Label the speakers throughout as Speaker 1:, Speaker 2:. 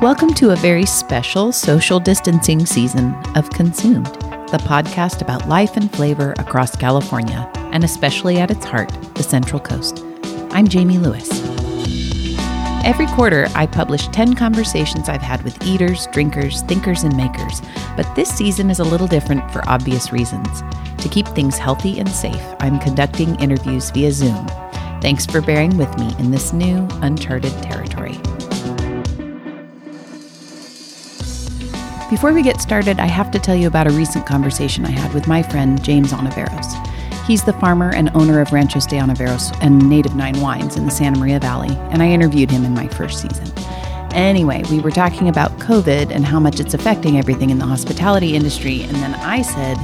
Speaker 1: Welcome to a very special social distancing season of Consumed, the podcast about life and flavor across California, and especially at its heart, the Central Coast. I'm Jamie Lewis. Every quarter, I publish 10 conversations I've had with eaters, drinkers, thinkers, and makers, but this season is a little different for obvious reasons. To keep things healthy and safe, I'm conducting interviews via Zoom. Thanks for bearing with me in this new, uncharted territory. Before we get started, I have to tell you about a recent conversation I had with my friend James Ontiveros. He's the farmer and owner of Ranchos de Ontiveros and Native Nine Wines in the Santa Maria Valley, and I interviewed him in my first season. Anyway, we were talking about COVID and how much it's affecting everything in the hospitality industry, and then I said,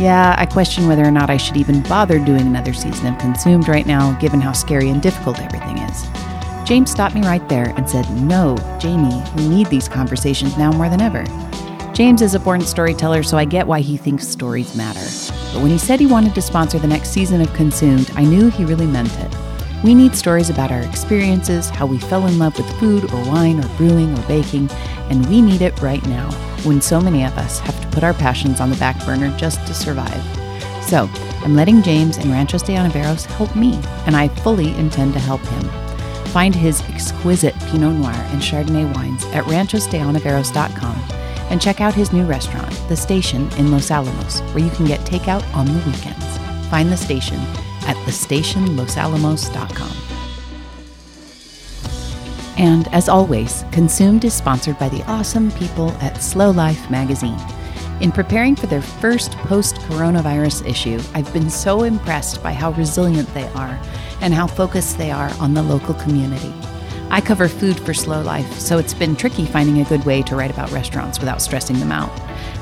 Speaker 1: yeah, I question whether or not I should even bother doing another season of Consumed right now, given how scary and difficult everything is. James stopped me right there and said, No, Jamie, we need these conversations now more than ever. James is a born storyteller, so I get why he thinks stories matter. But when he said he wanted to sponsor the next season of Consumed, I knew he really meant it. We need stories about our experiences, how we fell in love with food or wine or brewing or baking, and we need it right now, when so many of us have to put our passions on the back burner just to survive. So, I'm letting James and Ranchos de Ontiveros help me, and I fully intend to help him. Find his exquisite Pinot Noir and Chardonnay wines at ranchosdeontiveros.com and check out his new restaurant, The Station in Los Alamos, where you can get takeout on the weekends. Find The Station at thestationlosalamos.com. And as always, Consumed is sponsored by the awesome people at Slow Life magazine. In preparing for their first post coronavirus issue, I've been so impressed by how resilient they are and how focused they are on the local community. I cover food for Slow Life, so it's been tricky finding a good way to write about restaurants without stressing them out.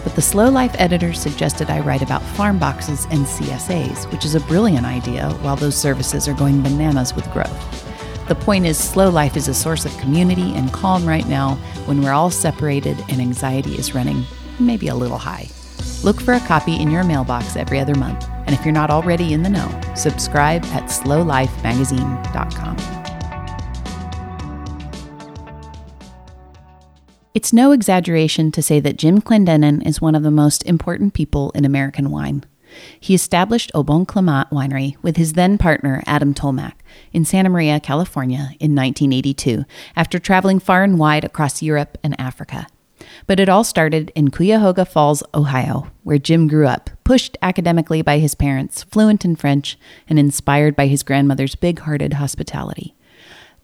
Speaker 1: But the Slow Life editor suggested I write about farm boxes and CSAs, which is a brilliant idea while those services are going bananas with growth. The point is, Slow Life is a source of community and calm right now when we're all separated and anxiety is running maybe a little high. Look for a copy in your mailbox every other month, and if you're not already in the know, subscribe at slowlifemagazine.com. It's no exaggeration to say that Jim Clendenin is one of the most important people in American wine. He established Au Bon Winery with his then partner Adam Tolmach in Santa Maria, California in 1982 after traveling far and wide across Europe and Africa. But it all started in Cuyahoga Falls, Ohio, where Jim grew up, pushed academically by his parents, fluent in French, and inspired by his grandmother's big hearted hospitality.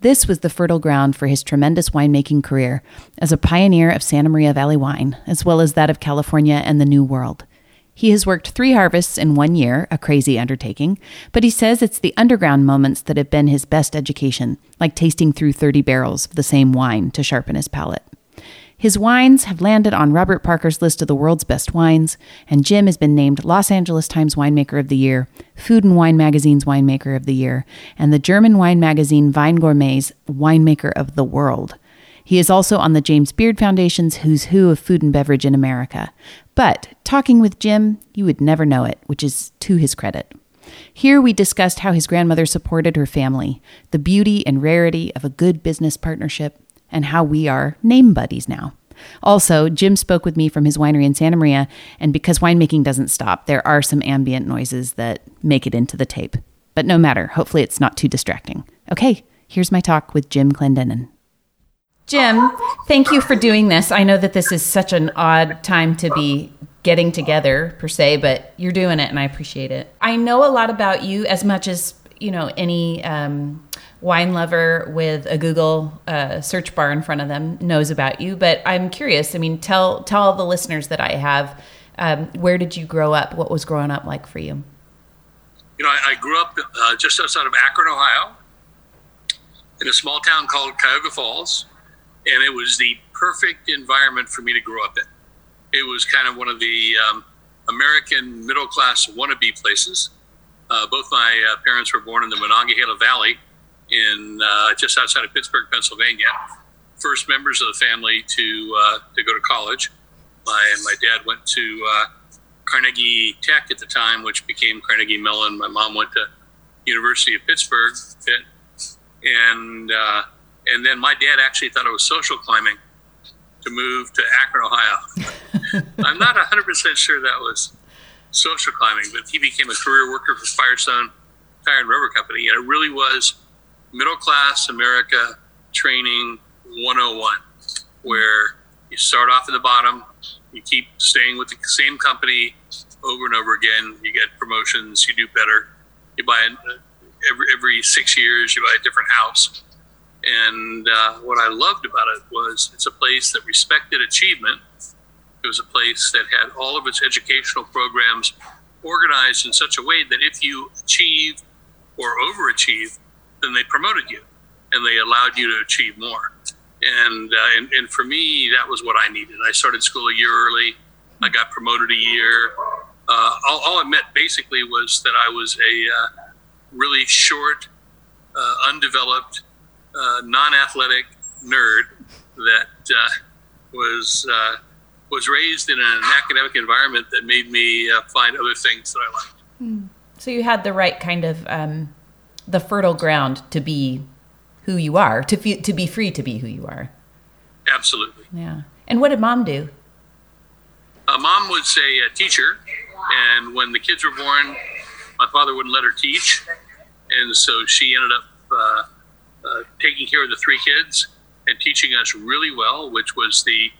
Speaker 1: This was the fertile ground for his tremendous winemaking career as a pioneer of Santa Maria Valley wine, as well as that of California and the New World. He has worked three harvests in one year, a crazy undertaking, but he says it's the underground moments that have been his best education, like tasting through 30 barrels of the same wine to sharpen his palate. His wines have landed on Robert Parker's list of the world's best wines, and Jim has been named Los Angeles Times Winemaker of the Year, Food and Wine Magazine's Winemaker of the Year, and the German wine magazine Wein Gourmet's Winemaker of the World. He is also on the James Beard Foundation's Who's Who of Food and Beverage in America. But talking with Jim, you would never know it, which is to his credit. Here we discussed how his grandmother supported her family, the beauty and rarity of a good business partnership, and how we are name buddies now. Also, Jim spoke with me from his winery in Santa Maria, and because winemaking doesn't stop, there are some ambient noises that make it into the tape. But no matter, hopefully it's not too distracting. Okay, here's my talk with Jim Clendenin. Jim, thank you for doing this. I know that this is such an odd time to be getting together per se, but you're doing it and I appreciate it. I know a lot about you as much as, you know, any um, wine lover with a Google uh, search bar in front of them knows about you. But I'm curious. I mean, tell tell all the listeners that I have. Um, where did you grow up? What was growing up like for you?
Speaker 2: You know, I, I grew up uh, just outside of Akron, Ohio, in a small town called Cuyahoga Falls, and it was the perfect environment for me to grow up in. It was kind of one of the um, American middle class wannabe places. Uh, both my uh, parents were born in the Monongahela Valley, in uh, just outside of Pittsburgh, Pennsylvania. First members of the family to uh, to go to college. My my dad went to uh, Carnegie Tech at the time, which became Carnegie Mellon. My mom went to University of Pittsburgh, Pitt, and uh, and then my dad actually thought it was social climbing, to move to Akron, Ohio. I'm not 100% sure that was social climbing, but he became a career worker for Firestone Tire and Rubber Company. And it really was middle class America training 101, where you start off at the bottom, you keep staying with the same company over and over again, you get promotions, you do better. You buy every, every six years, you buy a different house. And uh, what I loved about it was it's a place that respected achievement. It was a place that had all of its educational programs organized in such a way that if you achieve or overachieve, then they promoted you and they allowed you to achieve more. And, uh, and, and for me, that was what I needed. I started school a year early. I got promoted a year. Uh, all, all, it meant basically was that I was a uh, really short, uh, undeveloped, uh, non-athletic nerd that uh, was was raised in an academic environment that made me find other things that I liked.
Speaker 1: Hmm. So you had the right kind of um, the fertile ground to be who you are, to fe- to be free to be who you are.
Speaker 2: Absolutely.
Speaker 1: Yeah. And what did mom do?
Speaker 2: Uh, mom was a, a, teacher, and when the kids were born, my father wouldn't let her teach, and so she ended up uh, uh, taking care of the three kids and teaching us really well, which was the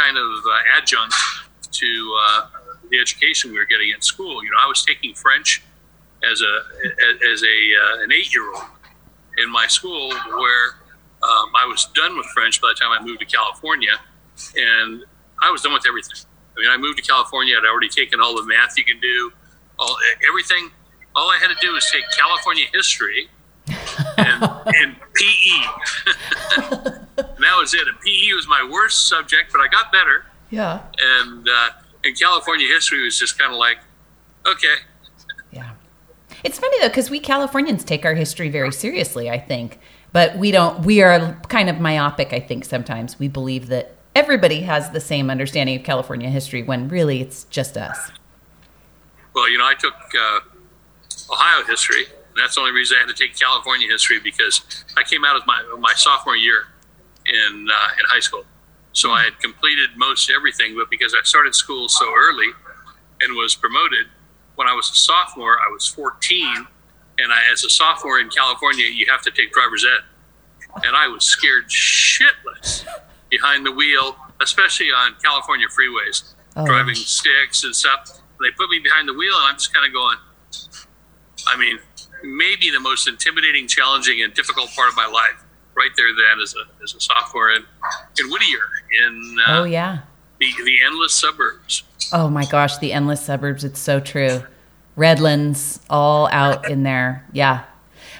Speaker 2: kind of uh, adjunct to uh, the education we were getting in school. You know, I was taking French as a as a uh, an eight year old in my school where um, I was done with French by the time I moved to California, and I was done with everything. I mean, I moved to California. I'd already taken all the math you can do, all everything. All I had to do was take California history and, and PE. and that was it. And PE was my worst subject, but I got better.
Speaker 1: Yeah.
Speaker 2: And uh, and California history was just kind of like, okay, Yeah.
Speaker 1: it's funny though because we Californians take our history very seriously. I think, but we don't. We are kind of myopic. I think sometimes we believe that everybody has the same understanding of California history when really it's just us.
Speaker 2: Well, you know, I took uh, Ohio history. That's the only reason I had to take California history because I came out of my my sophomore year in uh, in high school, so I had completed most everything. But because I started school so early and was promoted, when I was a sophomore, I was 14, and I, as a sophomore in California, you have to take driver's ed, and I was scared shitless behind the wheel, especially on California freeways, oh. driving sticks and stuff. They put me behind the wheel, and I'm just kind of going. I mean, maybe the most intimidating, challenging, and difficult part of my life, right there then as a as a sophomore in in Whittier in
Speaker 1: uh, oh yeah
Speaker 2: the the endless suburbs
Speaker 1: Oh my gosh, the endless suburbs. It's so true. Redlands, all out in there. Yeah.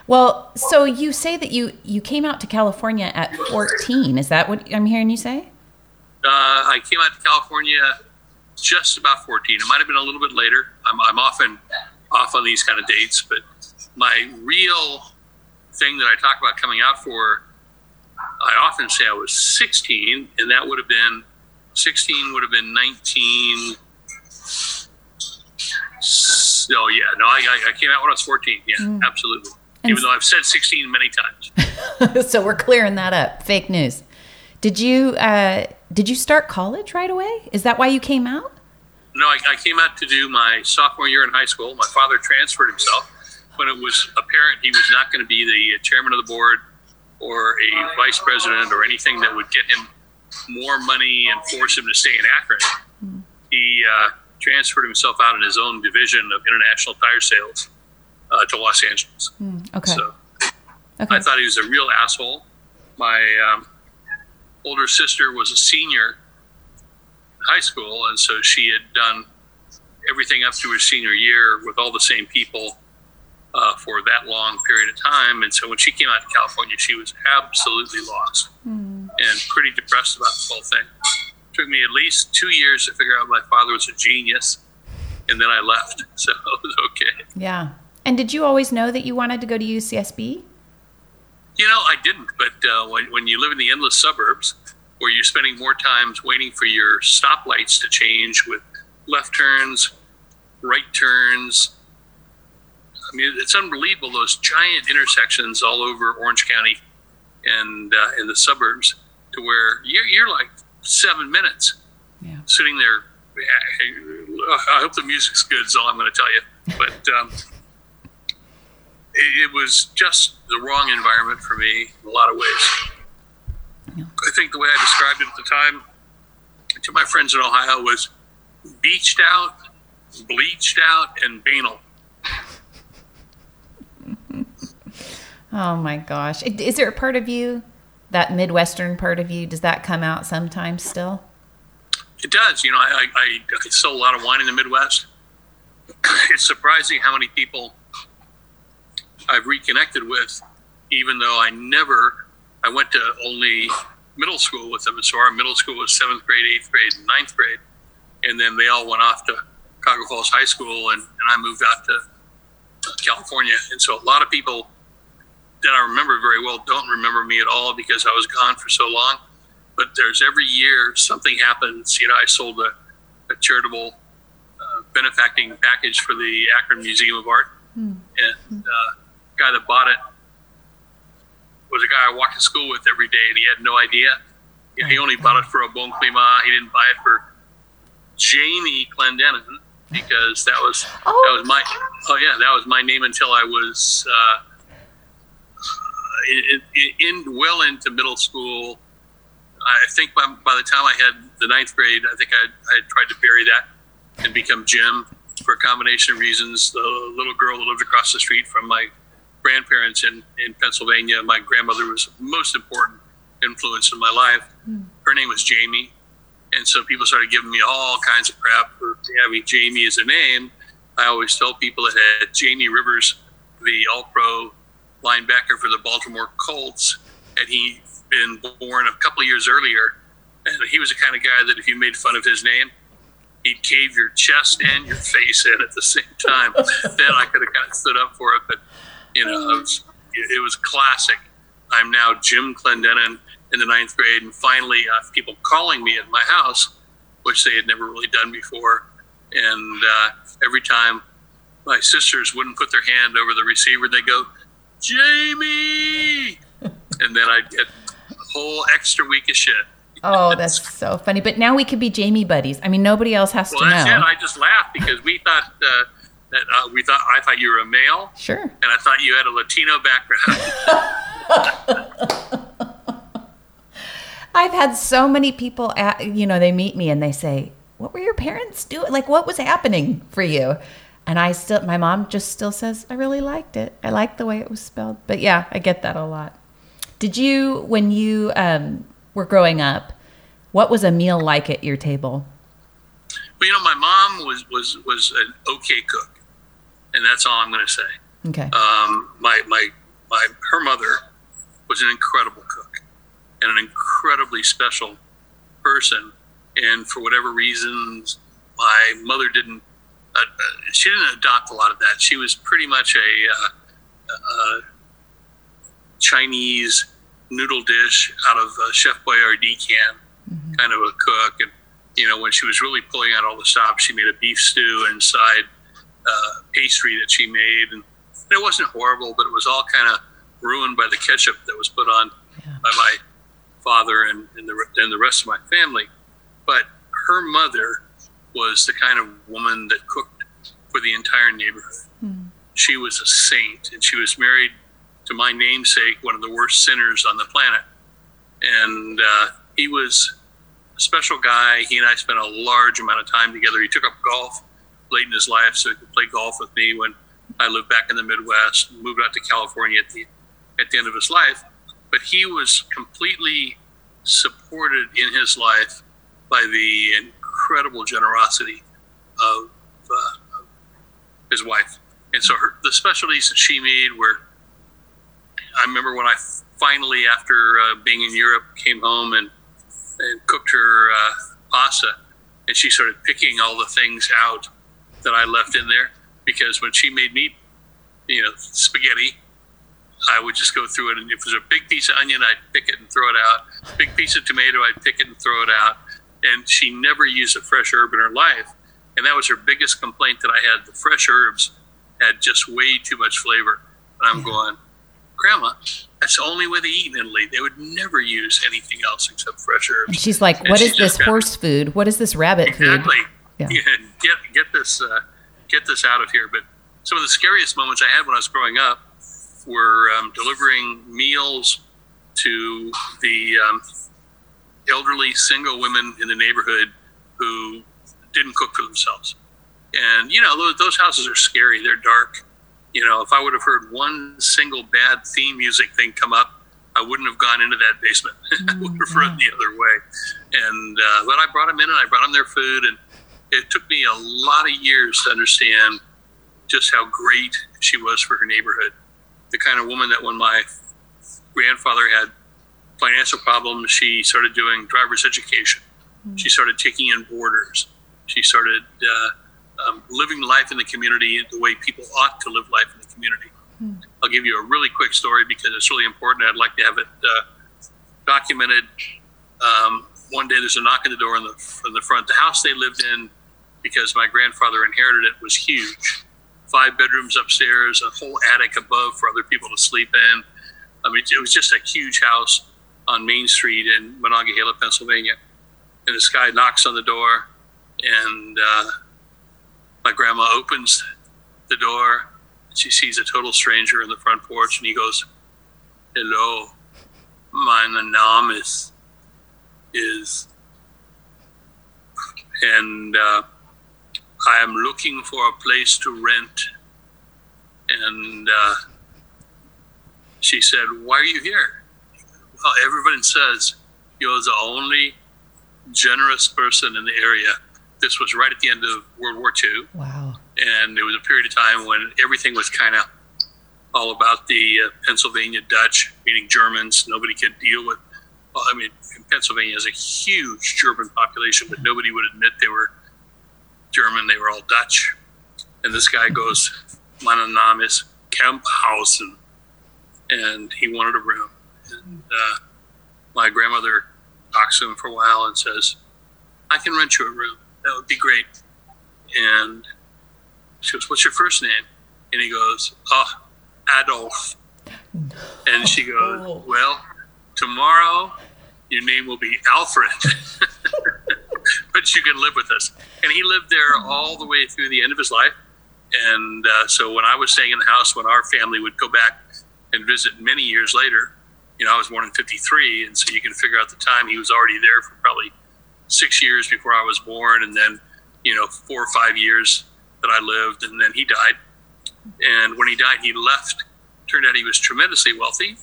Speaker 1: Well, so you say that you you came out to California at 14. Is that what I'm hearing you say?
Speaker 2: Uh, I came out to California just about 14. It might have been a little bit later. I'm, I'm often off on these kind of dates, but my real thing that I talk about coming out for, I often say I was 16, and that would have been 16 would have been 19. Oh, yeah. No, I, I came out when I was 14. Yeah, mm. absolutely. And Even though I've said 16 many
Speaker 1: times. so we're clearing that up. Fake news. Did you uh, did you start college right away? Is that why you came out?
Speaker 2: No, I, I came out to do my sophomore year in high school. My father transferred himself when it was apparent he was not going to be the chairman of the board or a vice president or anything that would get him more money and force him to stay in Akron. Mm. He uh, transferred himself out in his own division of international tire sales uh, to Los Angeles.
Speaker 1: Mm. Okay. So
Speaker 2: okay. I thought he was a real asshole. My um, older sister was a senior in high school, and so she had done everything up to her senior year with all the same people uh, for that long period of time. And so when she came out to California, she was absolutely lost. Mm and pretty depressed about the whole thing. It took me at least two years to figure out my father was a genius, and then I left, so it was okay.
Speaker 1: Yeah. And did you always know that you wanted to go to UCSB?
Speaker 2: You know, I didn't. But uh, when, when you live in the endless suburbs, where you're spending more times waiting for your stoplights to change with left turns, right turns. I mean, it's unbelievable those giant intersections all over Orange County and uh, in the suburbs to where you're, you're like seven minutes
Speaker 1: Yeah.
Speaker 2: sitting there. I hope the music's good. Is all I'm going to tell you. But um, it, it was just the wrong environment for me in a lot of ways.
Speaker 1: Yeah.
Speaker 2: I think the way I described it at the time to my friends in Ohio was beached out, bleached out, and banal.
Speaker 1: Oh my gosh. Is there a part of you, that Midwestern part of you, does that come out sometimes still?
Speaker 2: It does. You know, I, I, I sell a lot of wine in the Midwest. It's surprising how many people I've reconnected with, even though I never, I went to only middle school with them. So our middle school was seventh grade, eighth grade, and ninth grade. And then they all went off to Cuyahoga Falls High School, and, and I moved out to California. And so a lot of people that I remember very well don't remember me at all because I was gone for so long. But there's every year something happens. You know, I sold a, a charitable uh, benefacting package for the Akron Museum of Art, and uh, guy that bought it was a guy I walked to school with every day, and he had no idea. You know, he only bought it for Au Bon Climat. He didn't buy it for Jamie Clendenin because that was
Speaker 1: Oh.
Speaker 2: that was my oh yeah that was my name until I was uh, in, in, in well into middle school. I think by, by the time I had the ninth grade, I think I, I had tried to bury that and become Jim for a combination of reasons. The little girl that lived across the street from my grandparents in, in Pennsylvania, my grandmother was the most important influence in my life. Hmm. Her name was Jamie. And so people started giving me all kinds of crap for having Jamie as a name. I always tell people that had Jamie Rivers, the All Pro linebacker for the Baltimore Colts, and he'd been born a couple of years earlier, and he was the kind of guy that if you made fun of his name, he'd cave your chest and your face in at the same time. then I could have of stood up for it, but you know, it was, it was classic. I'm now Jim Clendenin in the ninth grade, and finally, uh, people calling me at my house, which they had never really done before. And uh, every time my sisters wouldn't put their hand over the receiver, they go, Jamie, and then I'd get a whole extra week of shit.
Speaker 1: Oh, that's so funny. But now we could be Jamie buddies. I mean, nobody else has
Speaker 2: Well,
Speaker 1: to
Speaker 2: that's
Speaker 1: know.
Speaker 2: it. I just laughed because we thought uh, that uh, we thought I thought you were a male,
Speaker 1: sure.
Speaker 2: and I thought you had a Latino background.
Speaker 1: I've had so many people, at, you know, they meet me and they say, "What were your parents doing? Like, what was happening for you?" And I still, my mom just still says, "I really liked it. I liked the way it was spelled." But yeah, I get that a lot. Did you, when you um, were growing up, what was a meal like at your table?
Speaker 2: Well, you know, my mom was was was an okay cook, and that's all I'm going to say.
Speaker 1: Okay.
Speaker 2: Um, my my my her mother was an incredible cook and an incredibly special person. And for whatever reasons, my mother didn't. Uh, she didn't adopt a lot of that. She was pretty much a uh, uh, Chinese noodle dish out of Chef Boyardee can, kind of a cook. And you know, when she was really pulling out all the stops, she made a beef stew inside uh, pastry that she made, and it wasn't horrible, but it was all kind of ruined by the ketchup that was put on
Speaker 1: Yeah.
Speaker 2: by my father and, and the and the rest of my family. But her mother was the kind of woman that cooked for the entire neighborhood. She was a saint, and she was married to my namesake, one of the worst sinners on the planet. And uh, he was a special guy. He and I spent a large amount of time together. He took up golf late in his life so he could play golf with me when I lived back in the Midwest, moved out to California at the at the end of his life. But he was completely supported in his life by the incredible generosity of, uh, of his wife. And so her, the specialties that she made were, I remember when I finally, after uh, being in Europe, came home and, and cooked her uh, pasta, and she started picking all the things out that I left in there because when she made me, you know, spaghetti, I would just go through it, and if it was a big piece of onion, I'd pick it and throw it out. Big piece of tomato, I'd pick it and throw it out. And she never used a fresh herb in her life, and that was her biggest complaint that I had. The fresh herbs had just way too much flavor, and I'm going, Grandma, that's the only way they eat in Italy. They would never use anything else except fresh herbs.
Speaker 1: And she's like, "What is this horse food? What is this rabbit
Speaker 2: exactly.
Speaker 1: food?"
Speaker 2: Yeah. yeah. Get get this uh, get this out of here. But some of the scariest moments I had when I was growing up were um, delivering meals to the um, elderly single women in the neighborhood who didn't cook for themselves. And you know those, those houses are scary. They're dark you know, if I would have heard one single bad theme music thing come up, I wouldn't have gone into that basement. I would have run the other way. And uh, but I brought them in and I brought them their food, and it took me a lot of years to understand just how great she was for her neighborhood. The kind of woman that when my grandfather had financial problems, she started doing driver's education. Mm-hmm. She started taking in boarders. She started uh, um, living life in the community the way people ought to live life in the community. Hmm. I'll give you a really quick story because it's really important. I'd like to have it uh, documented. Um, one day there's a knock on the door in the, from the front. The house they lived in, because my grandfather inherited it, was huge. Five bedrooms upstairs, a whole attic above for other people to sleep in. I mean, it was just a huge house on Main Street in Monongahela, Pennsylvania. And this guy knocks on the door, and uh, my grandma opens the door. She sees a total stranger in the front porch, and he goes, "Hello, my name is is, and uh, I am looking for a place to rent." And uh, she said, "Why are you here?" Everyone says you're the only generous person in the area this was right at the end of World War II.
Speaker 1: Wow.
Speaker 2: And it was a period of time when everything was kind of all about the uh, Pennsylvania Dutch, meaning Germans. Nobody could deal with, well, I mean, Pennsylvania has a huge German population, but nobody would admit they were German. They were all Dutch. And this guy goes, Mein Name is Kemphausen. And he wanted a room. And uh, my grandmother talks to him for a while and says, I can rent you a room that would be great. And she goes, what's your first name? And he goes, oh, Adolf. And she goes, well, tomorrow your name will be Alfred. but you can live with us. And he lived there all the way through the end of his life. And uh, so when I was staying in the house, when our family would go back and visit many years later, you know, I was born in 53. And so you can figure out the time he was already there for probably six years before I was born, and then you know four or five years that I lived, and then he died. And when he died, he left. Turned out he was tremendously wealthy,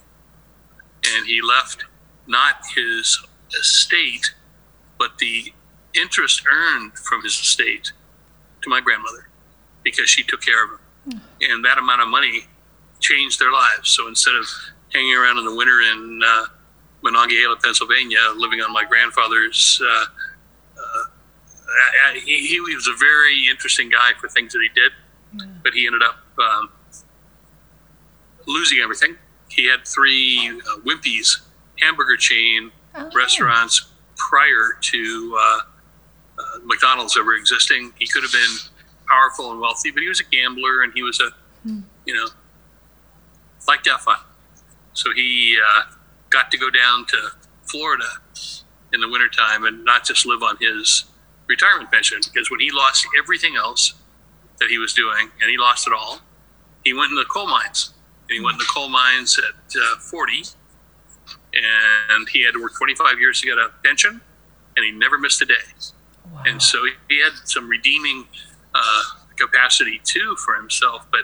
Speaker 2: and he left not his estate, but the interest earned from his estate to my grandmother because she took care of him. Mm. And that amount of money changed their lives. So instead of hanging around in the winter in uh, Monongahela, Pennsylvania, living on my grandfather's. Uh, uh, he, he, was a very interesting guy for things that he did, yeah. but he ended up um, losing everything. He had three uh, Wimpy's hamburger chain oh, restaurants prior to uh, uh, McDonald's ever existing. He could have been powerful and wealthy, but he was a gambler and he was a, hmm. you know, like fun. So he uh, got to go down to Florida in the wintertime and not just live on his retirement pension because when he lost everything else that he was doing and he lost it all, he went in the coal mines. And he went in the coal mines at uh, 40 and he had to work 25 years to get a pension and he never missed a day. Wow. And so he had some redeeming uh, capacity too for himself. But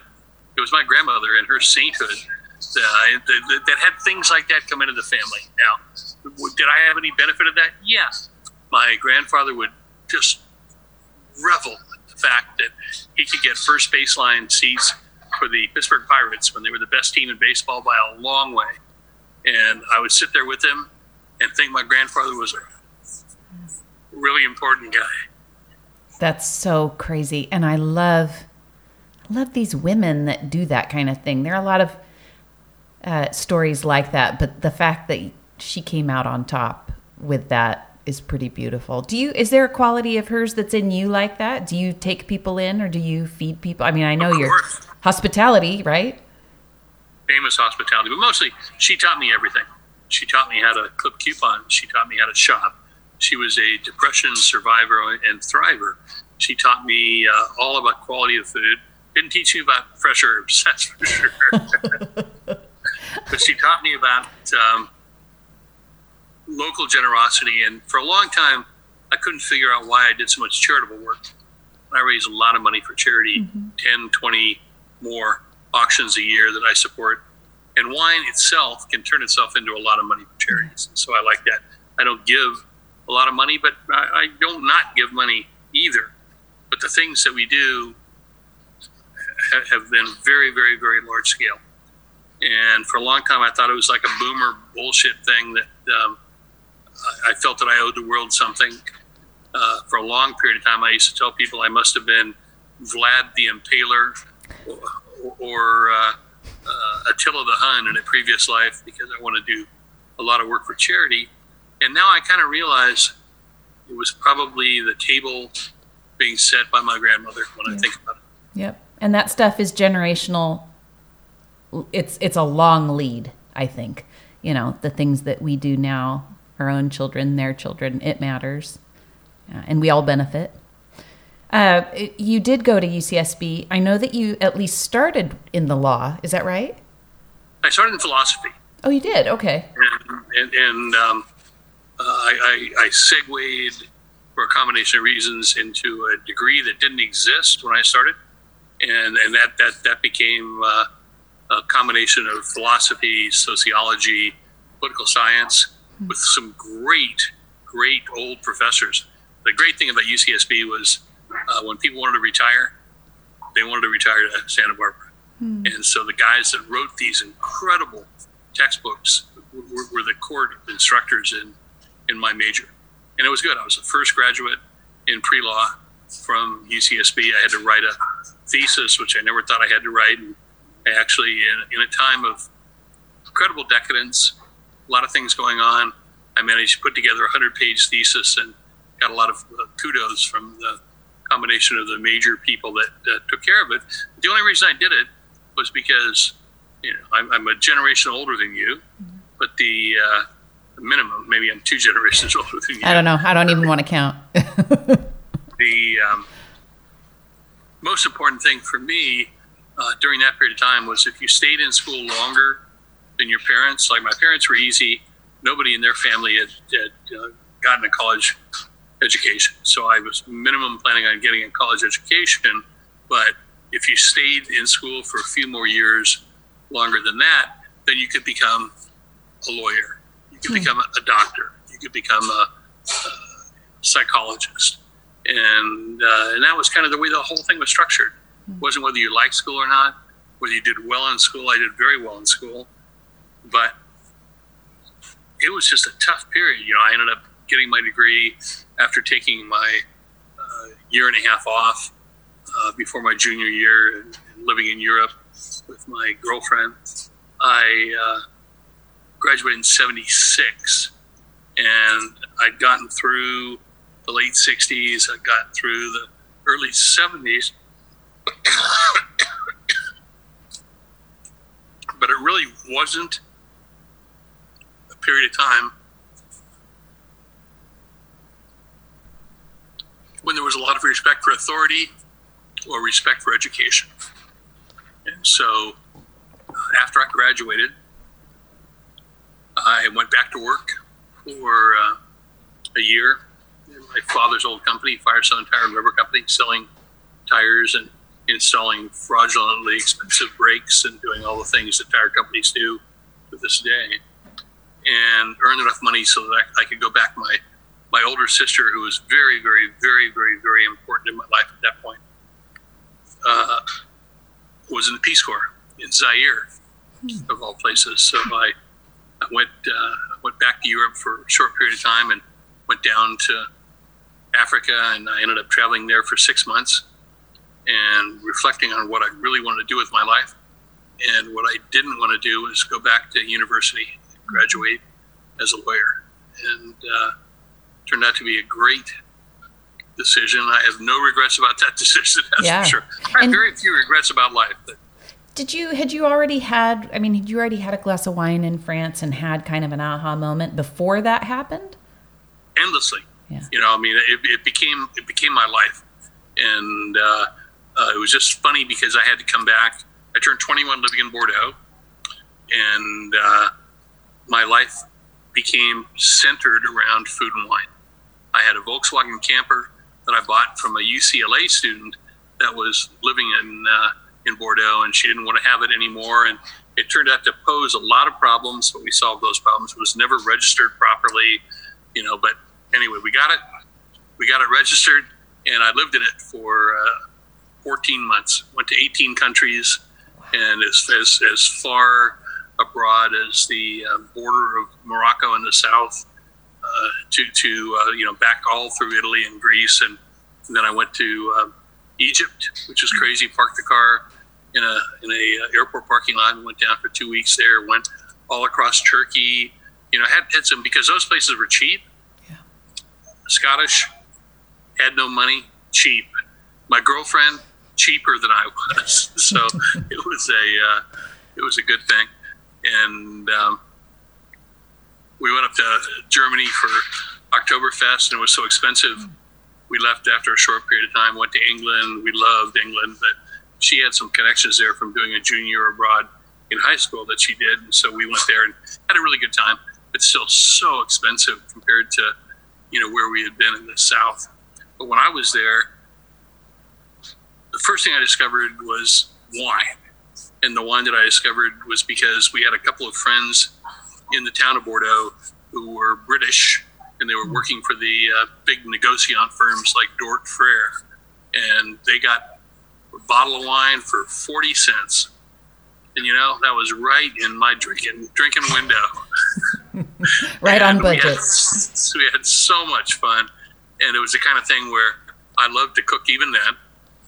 Speaker 2: it was my grandmother and her sainthood uh, that, had things like that come into the family. Now, did I have any benefit of that? Yes. My grandfather would just revel in the fact that he could get first baseline seats for the Pittsburgh Pirates when they were the best team in baseball by a long way. And I would sit there with him and think my grandfather was a really important guy.
Speaker 1: That's so crazy. And I love love these women that do that kind of thing. There are a lot of uh, stories like that, but the fact that she came out on top with that is pretty beautiful. Do you is there a quality of hers that's in you like that? Do you take people in or do you feed people? I mean, I know you're hospitality, right?
Speaker 2: famous hospitality, but mostly she taught me everything. She taught me how to clip coupons. She taught me how to shop. She was a depression survivor and thriver. She taught me uh, all about quality of food. Didn't teach me about fresh herbs, that's for sure. but she taught me about um, local generosity. And for a long time, I couldn't figure out why I did so much charitable work. I raise a lot of money for charity, mm-hmm. 10, 20 more auctions a year that I support. And wine itself can turn itself into a lot of money for charities. So I like that. I don't give a lot of money, but I, I don't not give money either. But the things that we do have, have been very, very, very large scale. And for a long time, I thought it was like a boomer bullshit thing that um, I felt that I owed the world something. Uh, for a long period of time, I used to tell people I must have been Vlad the Impaler or, or uh, uh, Attila the Hun in a previous life because I want to do a lot of work for charity. And now I kind of realize it was probably the table being set by my grandmother when yeah. I think about it.
Speaker 1: Yep. And that stuff is generational. It's it's a long lead, I think. You know, the things that we do now, our own children, their children, it matters. and we all benefit. Uh, you did go to UCSB. I know that you at least started in the law. Is that right?
Speaker 2: I started in philosophy.
Speaker 1: Oh, you did? Okay.
Speaker 2: And, and, and um, uh, I, I, I segued for a combination of reasons into a degree that didn't exist when I started, and and that that that became uh, a combination of philosophy, sociology, political science, mm-hmm. with some great, great old professors. The great thing about UCSB was uh, when people wanted to retire, they wanted to retire to Santa Barbara. Hmm. And so the guys that wrote these incredible textbooks were, were the core instructors in, in my major. And it was good. I was the first graduate in pre law from UCSB. I had to write a thesis, which I never thought I had to write. And actually, in, in a time of incredible decadence, a lot of things going on, I managed to put together a 100 page thesis and got a lot of uh, kudos from the combination of the major people that, that took care of it. The only reason I did it was because you know I'm, I'm a generation older than you, but the, uh, minimum maybe I'm two generations older than you.
Speaker 1: I don't know. I don't even want to count.
Speaker 2: the um, most important thing for me uh, during that period of time was if you stayed in school longer than your parents. Like my parents were easy. Nobody in their family had, had uh, gotten a college education. So I was minimum planning on getting a college education, but if you stayed in school for a few more years longer than that, then you could become a lawyer, you could hmm. become a, doctor, you could become a, a psychologist, and uh, and that was kind of the way the whole thing was structured. It wasn't whether you liked school or not, whether you did well in school. I did very well in school, but it was just a tough period. You know, I ended up getting my degree after taking my uh, year and a half off uh, before my junior year and, living in Europe with my girlfriend, I uh, graduated in 76 and I'd gotten through the late 60s, I got through the early 70s. But it really wasn't a period of time when there was a lot of respect for authority or respect for education. And so uh, after I graduated, I went back to work for uh, a year in my father's old company, Firestone Tire and Rubber Company, selling tires and installing fraudulently expensive brakes and doing all the things that tire companies do to this day. And earn enough money so that I, could go back my my older sister, who was very, very, very, very, very important in my life at that point, uh, was in the Peace Corps in Zaire, of all places. So I, I went uh, went back to Europe for a short period of time and went down to Africa, and I ended up traveling there for six months and reflecting on what I really wanted to do with my life. And what I didn't want to do was go back to university, graduate as a lawyer. And uh, turned out to be a great decision. I have no regrets about that decision. That's yeah. for sure. I have and, very few regrets about life. But.
Speaker 1: did you had you already had? I mean, had you already had a glass of wine in France and had kind of an aha moment before that happened?
Speaker 2: Endlessly. Yeah. You know, I mean, it, it became it became my life, and uh, uh, it was just funny because I had to come back. I turned 21 living in Bordeaux, and uh, my life became centered around food and wine. I had a Volkswagen camper that I bought from a UCLA student that was living in uh, in Bordeaux, and she didn't want to have it anymore. And it turned out to pose a lot of problems, but we solved those problems. It was never registered properly, you know. But anyway, we got it. We got it registered, and I lived in it for uh, 14 months. Went to 18 countries, and as as, as far abroad as the uh, border of Morocco in the south, uh, to to uh, you know back all through Italy and Greece, and, and then I went to uh, Egypt, which was crazy. Parked the car in a in a uh, airport parking lot and went down for two weeks there. Went all across Turkey. You know, had had some because those places were cheap. Yeah. Scottish had no money, cheap. My girlfriend cheaper than I was, so it was a uh, it was a good thing. And um, we went up to Germany for Oktoberfest, and it was so expensive. We left after a short period of time. Went to England. We loved England, but she had some connections there from doing a junior abroad in high school that she did, and so we went there and had a really good time. But still, so expensive compared to you know where we had been in the South. But when I was there, the first thing I discovered was wine, and the wine that I discovered was because we had a couple of friends in the town of Bordeaux who were British, and they were working for the uh, big negociant firms like Dourthe Frères, and they got a bottle of wine for 40 cents. And you know, that was right in my drinking drinking window.
Speaker 1: right and on budget.
Speaker 2: We had, we had so much fun. And it was the kind of thing where I loved to cook even then.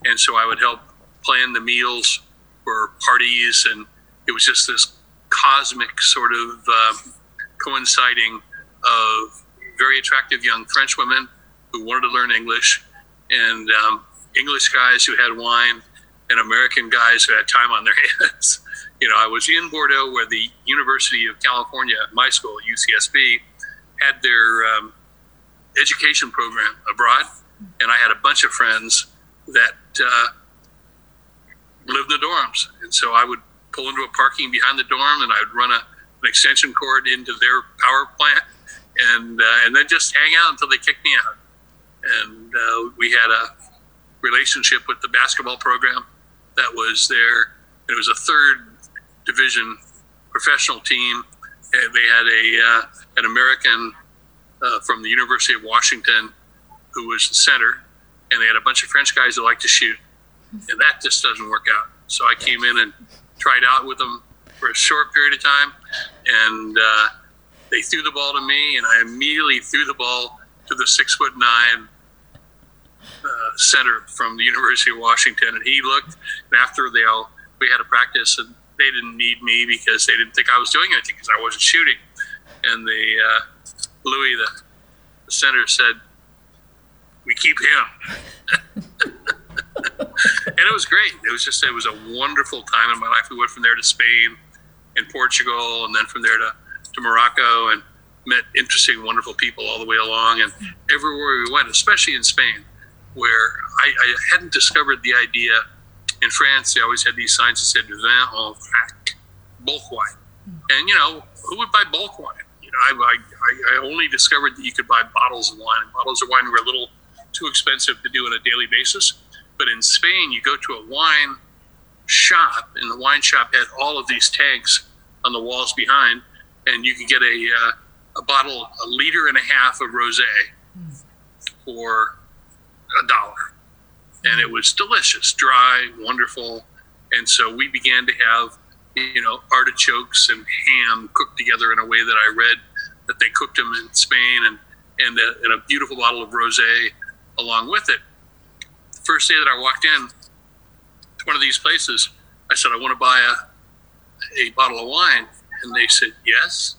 Speaker 2: And so I would help plan the meals for parties. And it was just this cosmic sort of uh, coinciding of very attractive young French women who wanted to learn English and um, English guys who had wine and American guys who had time on their hands. you know, I was in Bordeaux where the University of California, my school, UCSB, had their um, education program abroad, and I had a bunch of friends that uh, lived in the dorms, and so I would pull into a parking behind the dorm, and I would run a, an extension cord into their power plant, and uh, and then just hang out until they kicked me out. And uh, we had a relationship with the basketball program that was there. It was a third division professional team. And they had a uh, an American uh, from the University of Washington who was the center, and they had a bunch of French guys that liked to shoot, and that just doesn't work out. So I came in and tried out with them for a short period of time, and uh, they threw the ball to me, and I immediately threw the ball to the six foot nine uh, center from the University of Washington, and he looked. And after they all, we had a practice, and they didn't need me because they didn't think I was doing anything because I wasn't shooting. And the uh, Louis, the, the center, said, "We keep him." and it was great. It was just it was a wonderful time in my life. We went from there to Spain and Portugal, and then from there to, to Morocco, and met interesting, wonderful people all the way along. And everywhere we went, especially in Spain, where I, I, hadn't discovered the idea. In France, they always had these signs that said "vin en vrac," bulk wine, and you know who would buy bulk wine? You know, I, I, I only discovered that you could buy bottles of wine, and bottles of wine were a little too expensive to do on a daily basis. But in Spain, you go to a wine shop, and the wine shop had all of these tanks on the walls behind, and you could get a uh, a bottle, a liter and a half of rosé for a dollar. And it was delicious, dry, wonderful. And so we began to have, you know, artichokes and ham cooked together in a way that I read that they cooked them in Spain and, and, a, and a beautiful bottle of rosé along with it. The first day that I walked in to one of these places, I said, I want to buy a, a bottle of wine. And they said, yes.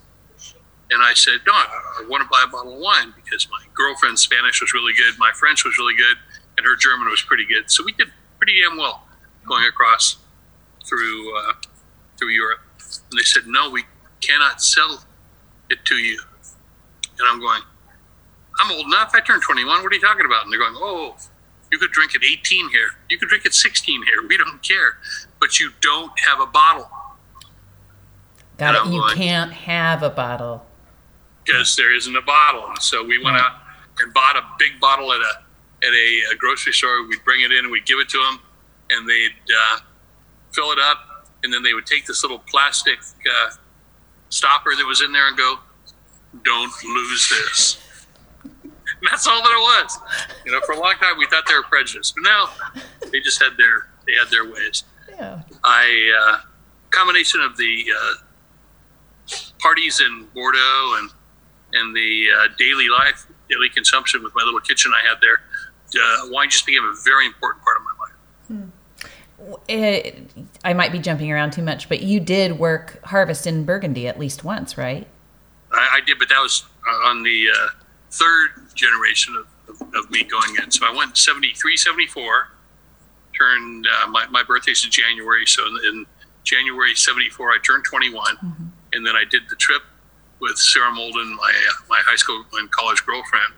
Speaker 2: And I said, no, I want to buy a bottle of wine because my girlfriend's Spanish was really good, my French was really good, and her German was pretty good. So we did pretty damn well going across. through uh, through Europe. And they said, no, we cannot sell it to you. And I'm going, I'm old enough. I turned 21. What are you talking about? And they're going, oh, you could drink at 18 here. You could drink at 16 here. We don't care. But you don't have a bottle.
Speaker 1: Got it. You going, can't have a bottle.
Speaker 2: Because there isn't a bottle. So we went out and bought a big bottle at a at a, a grocery store. We'd bring it in and we'd give it to them, and they'd uh, fill it up, and then they would take this little plastic uh, stopper that was in there and go, "Don't lose this." That's all that it was. You know, for a long time we thought they were prejudiced, but now they just had their they had their ways. Yeah. I uh, combination of the uh, parties in Bordeaux and and the uh, daily life, daily consumption with my little kitchen I had there, uh, wine just became a very important part of my life. Hmm.
Speaker 1: It, I might be jumping around too much, but you did work harvest in Burgundy at least once, right?
Speaker 2: I, I did, but that was uh, on the uh, third generation of, of, of, me going in. So I went 73, 74, turned, uh, my, my birthday's in January. So in, in January 74, I turned 21. Mm-hmm. And then I did the trip with Sarah Molden, my, uh, my high school and college girlfriend.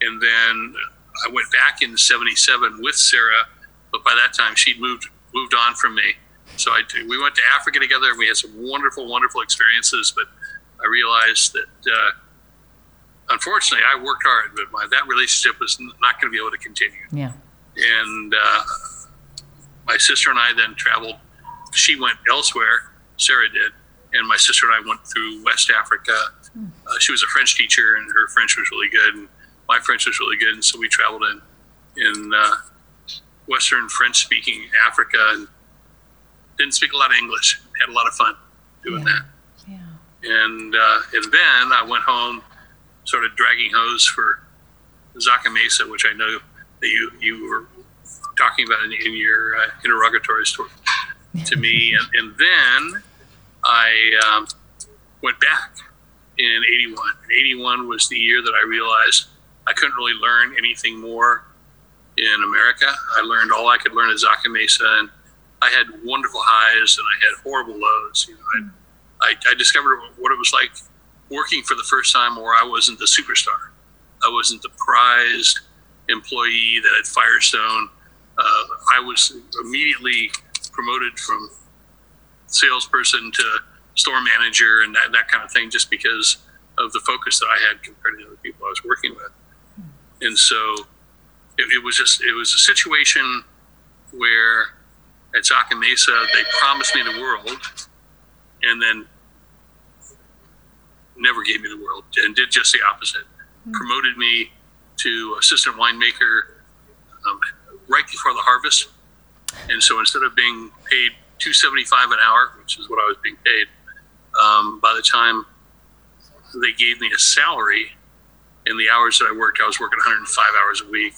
Speaker 2: And then I went back in 77 with Sarah, but by that time she'd moved, moved on from me. So I, we went to Africa together and we had some wonderful, wonderful experiences. But I realized that, uh, unfortunately, I worked hard, but my, that relationship was not going to be able to continue.
Speaker 1: Yeah.
Speaker 2: And uh, my sister and I then traveled. She went elsewhere. Sarah did, and my sister and I went through West Africa. Hmm. Uh, she was a French teacher, and her French was really good. And my French was really good, and so we traveled in in uh, Western French speaking Africa and didn't speak a lot of English. Had a lot of fun doing
Speaker 1: yeah.
Speaker 2: that.
Speaker 1: Yeah.
Speaker 2: And uh, and then I went home, started dragging hose for Zaca Mesa, which I know that you you were talking about in, in your uh, interrogatories to, to me, and, and then I um, went back in '81. '81 was the year that I realized I couldn't really learn anything more in America. I learned all I could learn at Zaca Mesa, and I had wonderful highs and I had horrible lows. You know, I, I, I discovered what it was like working for the first time where I wasn't the superstar. I wasn't the prized employee that at Firestone. Uh, I was immediately promoted from salesperson to store manager and that, that kind of thing just because of the focus that I had compared to the other people I was working with. And so it, it was just, it was a situation where at Zaca Mesa, they promised me the world and then never gave me the world and did just the opposite. Mm-hmm. Promoted me to assistant winemaker um, right before the harvest. And so instead of being paid 275 an hour, which is what I was being paid, um, by the time they gave me a salary, in the hours that I worked, I was working 105 hours a week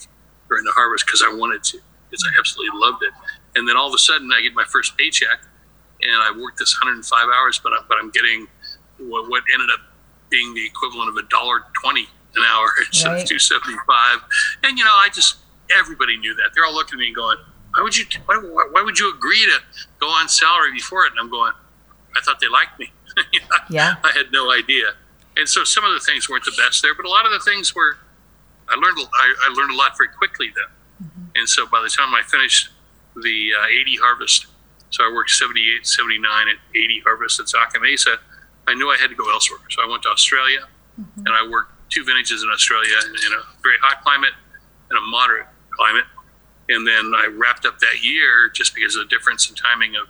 Speaker 2: during the harvest because I wanted to, because I absolutely loved it. And then all of a sudden, I get my first paycheck, and I worked this 105 hours, but I, but I'm getting what, what ended up being the equivalent of a dollar twenty an hour instead right. of 275. And you know, I just everybody knew that. They're all looking at me going, "Why would you? Why, why would you agree to go on salary before it?" And I'm going, "I thought they liked me."
Speaker 1: yeah,
Speaker 2: I had no idea and so some of the things weren't the best there, but a lot of the things were. I learned I, I learned a lot very quickly then, mm-hmm. and so by the time I finished the uh, 80 harvest, so I worked 78, 79 at 80 harvest at Zaca Mesa. I knew I had to go elsewhere, so I went to Australia, mm-hmm. and I worked two vintages in Australia in a very hot climate and a moderate climate, and then I wrapped up that year just because of the difference in timing of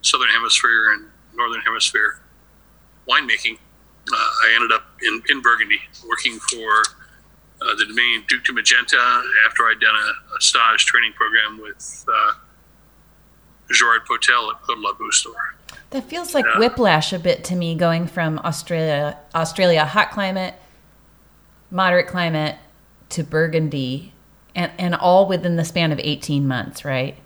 Speaker 2: southern hemisphere and northern hemisphere winemaking uh, I ended up in, in Burgundy working for uh, the domain Duc de Magenta after I'd done a, a stage training program with uh, Gerard Potel at La store.
Speaker 1: That feels like uh, whiplash a bit to me going from Australia, Australia, hot climate, moderate climate, to Burgundy, and, and all within the span of 18 months, right?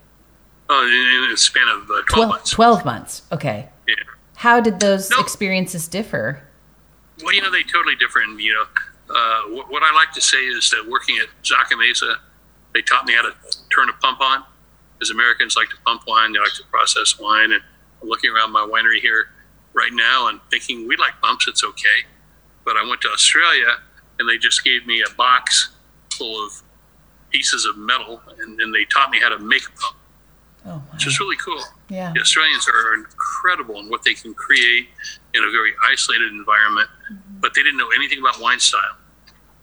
Speaker 2: Oh, in, in a span of uh, 12, 12, months.
Speaker 1: 12 months, okay.
Speaker 2: Yeah.
Speaker 1: How did those nope. experiences differ?
Speaker 2: Well, you know, they totally different. You know, uh, what, what, I like to say is that working at Zaca Mesa, they taught me how to turn a pump on. because Americans like to pump wine, they like to process wine. And looking around my winery here right now and thinking, we like bumps, it's okay. But I went to Australia and they just gave me a box full of pieces of metal and, and they taught me how to make a bump.
Speaker 1: Oh, wow.
Speaker 2: which is really cool.
Speaker 1: yeah.
Speaker 2: The Australians are incredible in what they can create in a very isolated environment, mm-hmm. but they didn't know anything about wine style.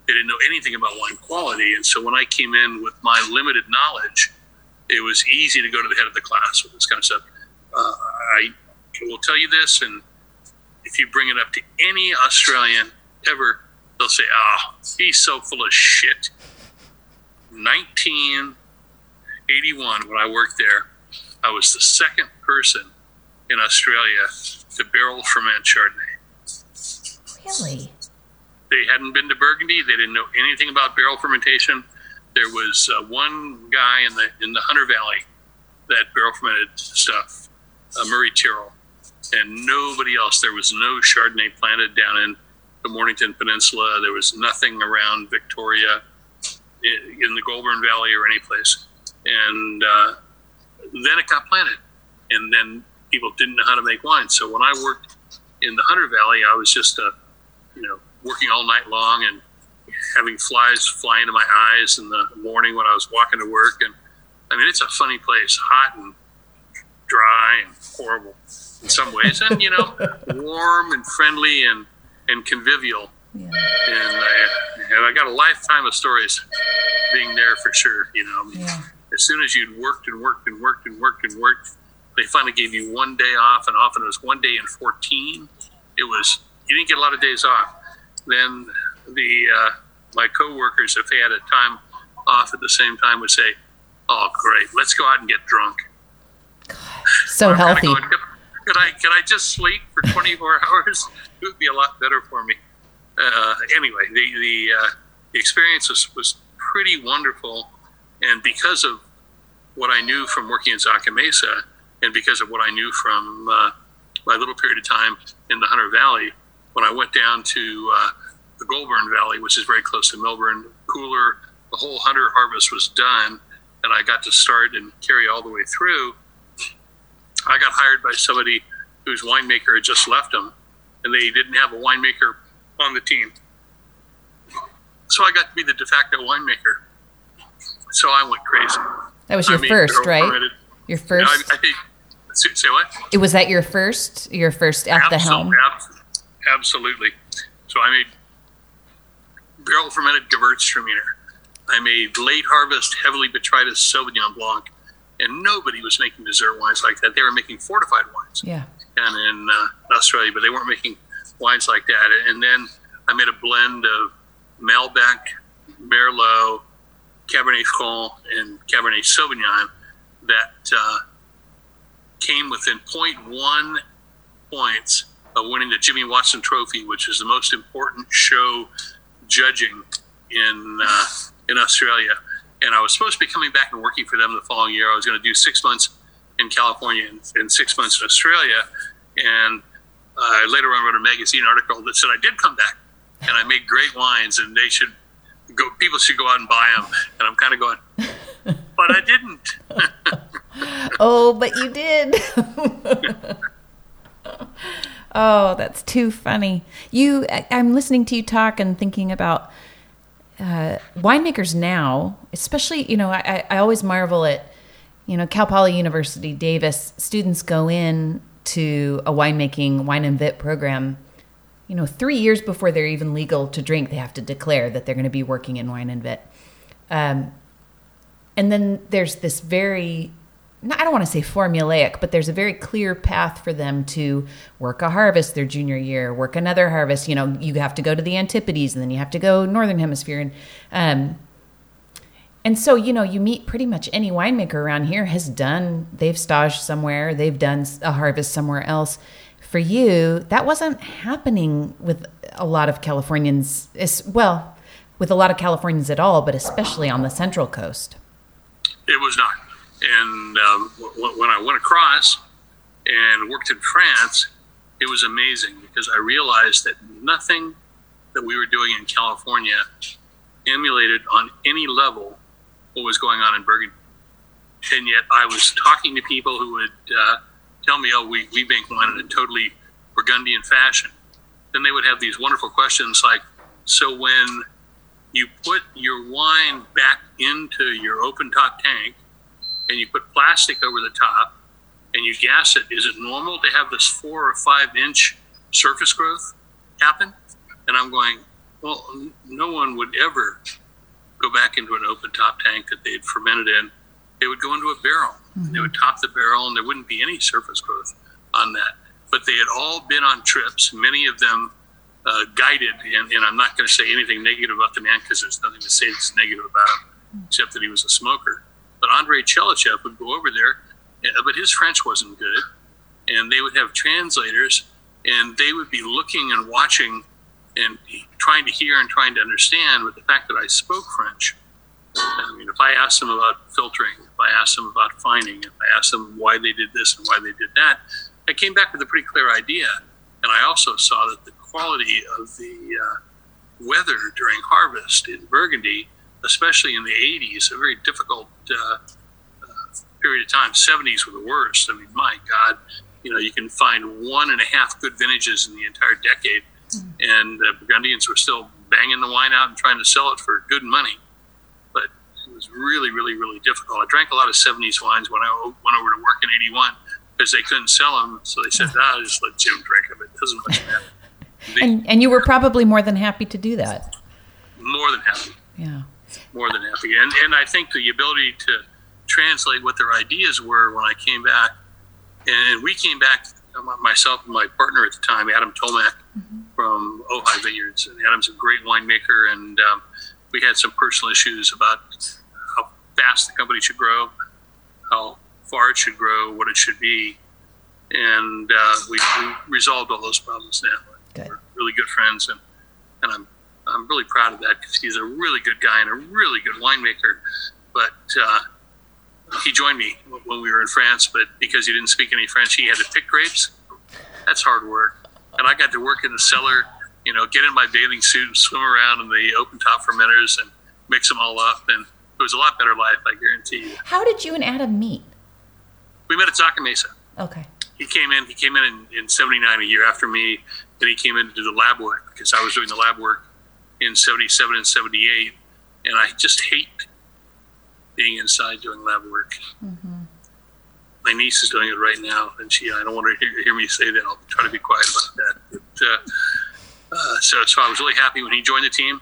Speaker 2: They didn't know anything about wine quality. And so when I came in with my limited knowledge, it was easy to go to the head of the class with this kind of stuff. Uh, I will tell you this, and if you bring it up to any Australian ever, they'll say, ah, he's so full of shit. 1981, when I worked there, I was the second person in Australia to barrel ferment Chardonnay.
Speaker 1: Really?
Speaker 2: They hadn't been to Burgundy. They didn't know anything about barrel fermentation. There was uh, one guy in the in the Hunter Valley that barrel fermented stuff, uh, Murray Tyrrell, and nobody else. There was no Chardonnay planted down in the Mornington Peninsula. There was nothing around Victoria, in, the Goulburn Valley or any place. And uh, then it got planted, and then people didn't know how to make wine. So when I worked in the Hunter Valley, I was just a you know, working all night long and having flies fly into my eyes in the morning when I was walking to work. And I mean, it's a funny place, hot and dry and horrible in some ways, and you know, warm and friendly and and convivial.
Speaker 1: Yeah.
Speaker 2: And I, and I got a lifetime of stories being there for sure. You know,
Speaker 1: Yeah.
Speaker 2: as soon as you'd worked and worked and worked and worked and worked, they finally gave you one day off, and often it was one day in 14. It was, you didn't get a lot of days off. Then the, uh, my coworkers, if they had a time off at the same time, would say, Oh, great, let's go out and get drunk.
Speaker 1: So
Speaker 2: I'm
Speaker 1: healthy.
Speaker 2: going, could, could I, could I just sleep for 24 hours? It would be a lot better for me. Uh, anyway, the, the, uh, the experience was, was pretty wonderful. And because of what I knew from working in Zaca Mesa, and because of what I knew from uh, my little period of time in the Hunter Valley, when I went down to uh, the Goulburn Valley, which is very close to Melbourne, cooler, the whole Hunter harvest was done, and I got to start and carry all the way through. I got hired by somebody whose winemaker had just left them, and they didn't have a winemaker on the team. So I got to be the de facto winemaker. So I went crazy.
Speaker 1: That was your
Speaker 2: I mean,
Speaker 1: first, right? Your
Speaker 2: I,
Speaker 1: first.
Speaker 2: I think. Say what?
Speaker 1: It was that your first. Your first at the helm.
Speaker 2: Absolutely, ab- absolutely. So I made barrel fermented Gewürztraminer. I made late harvest, heavily botrytis Sauvignon Blanc, and nobody was making dessert wines like that. They were making fortified wines
Speaker 1: Yeah.
Speaker 2: And in uh, Australia, but they weren't making wines like that. And then I made a blend of Malbec, Merlot, Cabernet Franc, and Cabernet Sauvignon that uh, came within 0.1 points of winning the Jimmy Watson Trophy, which is the most important show judging in uh, in Australia. And I was supposed to be coming back and working for them the following year. I was going to do six months in California and, and six months in Australia. And uh, later on, I wrote a magazine article that said I did come back and I made great wines, and they should go. People should go out and buy them. And I'm kind of going, but I didn't.
Speaker 1: Oh, but you did. oh, that's too funny. You, I- I'm listening to you talk and thinking about uh, winemakers now, especially. You know, I, I always marvel at, you know, Cal Poly University, Davis students go in to a winemaking wine and vit program. You know, three years before they're even legal to drink, they have to declare that they're going to be working in wine and vit. Um, and then there's this very no, I don't want to say formulaic, but there's a very clear path for them to work a harvest their junior year, work another harvest. You know, you have to go to the Antipodes, and then you have to go northern hemisphere, and um, and so you know, you meet pretty much any winemaker around here has done. They've staged somewhere, they've done a harvest somewhere else. For you, that wasn't happening with a lot of Californians. As well, with a lot of Californians at all, but especially on the Central Coast.
Speaker 2: It was not. And um, when I went across and worked in France, it was amazing because I realized that nothing that we were doing in California emulated on any level what was going on in Burgundy. and yet I was talking to people who would uh, tell me, "Oh, we we make wine in a totally Burgundian fashion." Then they would have these wonderful questions like, "So when you put your wine back into your open top tank and you put plastic over the top and you gas it, is it normal to have this four or five inch surface growth happen?" And I'm going, "Well, no one would ever." Go back into an open top tank that they'd fermented in they would go into a barrel. Mm-hmm. They would top the barrel, and there wouldn't be any surface growth on that. But they had all been on trips, many of them uh, guided. And, and, I'm not going to say anything negative about the man because there's nothing to say that's negative about him, except that he was a smoker. But André Tchelistcheff would go over there, uh, but his French wasn't good. And they would have translators, and they would be looking and watching and trying to hear and trying to understand. With the fact that I spoke French, I mean, if I asked them about filtering, if I asked them about finding, if I asked them why they did this and why they did that, I came back with a pretty clear idea. And I also saw that the quality of the uh, weather during harvest in Burgundy, especially in the 80s, a very difficult uh, uh, period of time. 70s were the worst. I mean, my God, you know, you can find one and a half good vintages in the entire decade, mm. and uh, Burgundians were still banging the wine out and trying to sell it for good money But it was really, really, really difficult. I drank a lot of 70s wines when I went over to work in 81 because they couldn't sell them. So they said, ah, just let Jim drink them. It doesn't much matter.
Speaker 1: and, and you were probably more than happy to do that.
Speaker 2: More than happy.
Speaker 1: Yeah.
Speaker 2: More than happy. And, and I think the ability to translate what their ideas were when I came back, and we came back, myself and my partner at the time, Adam Tolmach mm-hmm. from Ojai Vineyards. And Adam's a great winemaker, and um, we had some personal issues about how fast the company should grow, how far it should grow, what it should be, and uh, we, we, resolved all those problems now. Good. We're really good friends, and and I'm I'm really proud of that because he's a really good guy and a really good winemaker. But uh, he joined me when we were in France, but because he didn't speak any French, he had to pick grapes. That's hard work, and I got to work in the cellar. You know, get in my bathing suit and swim around in the open top fermenters and mix them all up and it was a lot better life, I guarantee you.
Speaker 1: How did you and Adam meet?
Speaker 2: We met at Zaca Mesa.
Speaker 1: Okay.
Speaker 2: He came in. He came in in, in '79, a year after me. Then he came in to do the lab work because I was doing the lab work in '77 and '78, and I just hate being inside doing lab work. Mm-hmm. My niece is doing it right now, and she. I don't want her to hear, hear me say that. I'll try to be quiet about that. But, uh, uh, so, so I was really happy when he joined the team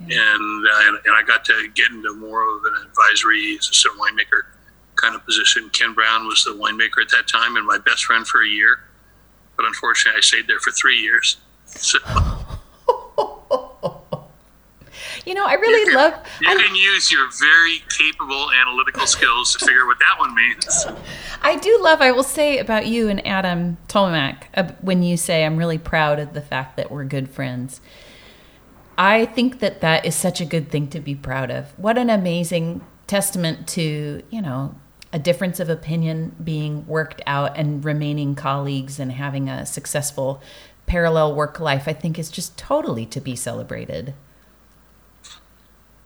Speaker 2: yeah. and, uh, and, and I got to get into more of an advisory assistant winemaker kind of position. Ken Brown was the winemaker at that time, and my best friend for a year. But unfortunately, I stayed there for three years. So.
Speaker 1: You know, I really
Speaker 2: you
Speaker 1: love.
Speaker 2: You I, can use your very capable analytical skills to figure what that one means.
Speaker 1: I do love. I will say about you and Adam Tolmach uh, when you say I'm really proud of the fact that we're good friends. I think that that is such a good thing to be proud of. What an amazing testament to, you know, a difference of opinion being worked out and remaining colleagues and having a successful parallel work life, I think is just totally to be celebrated.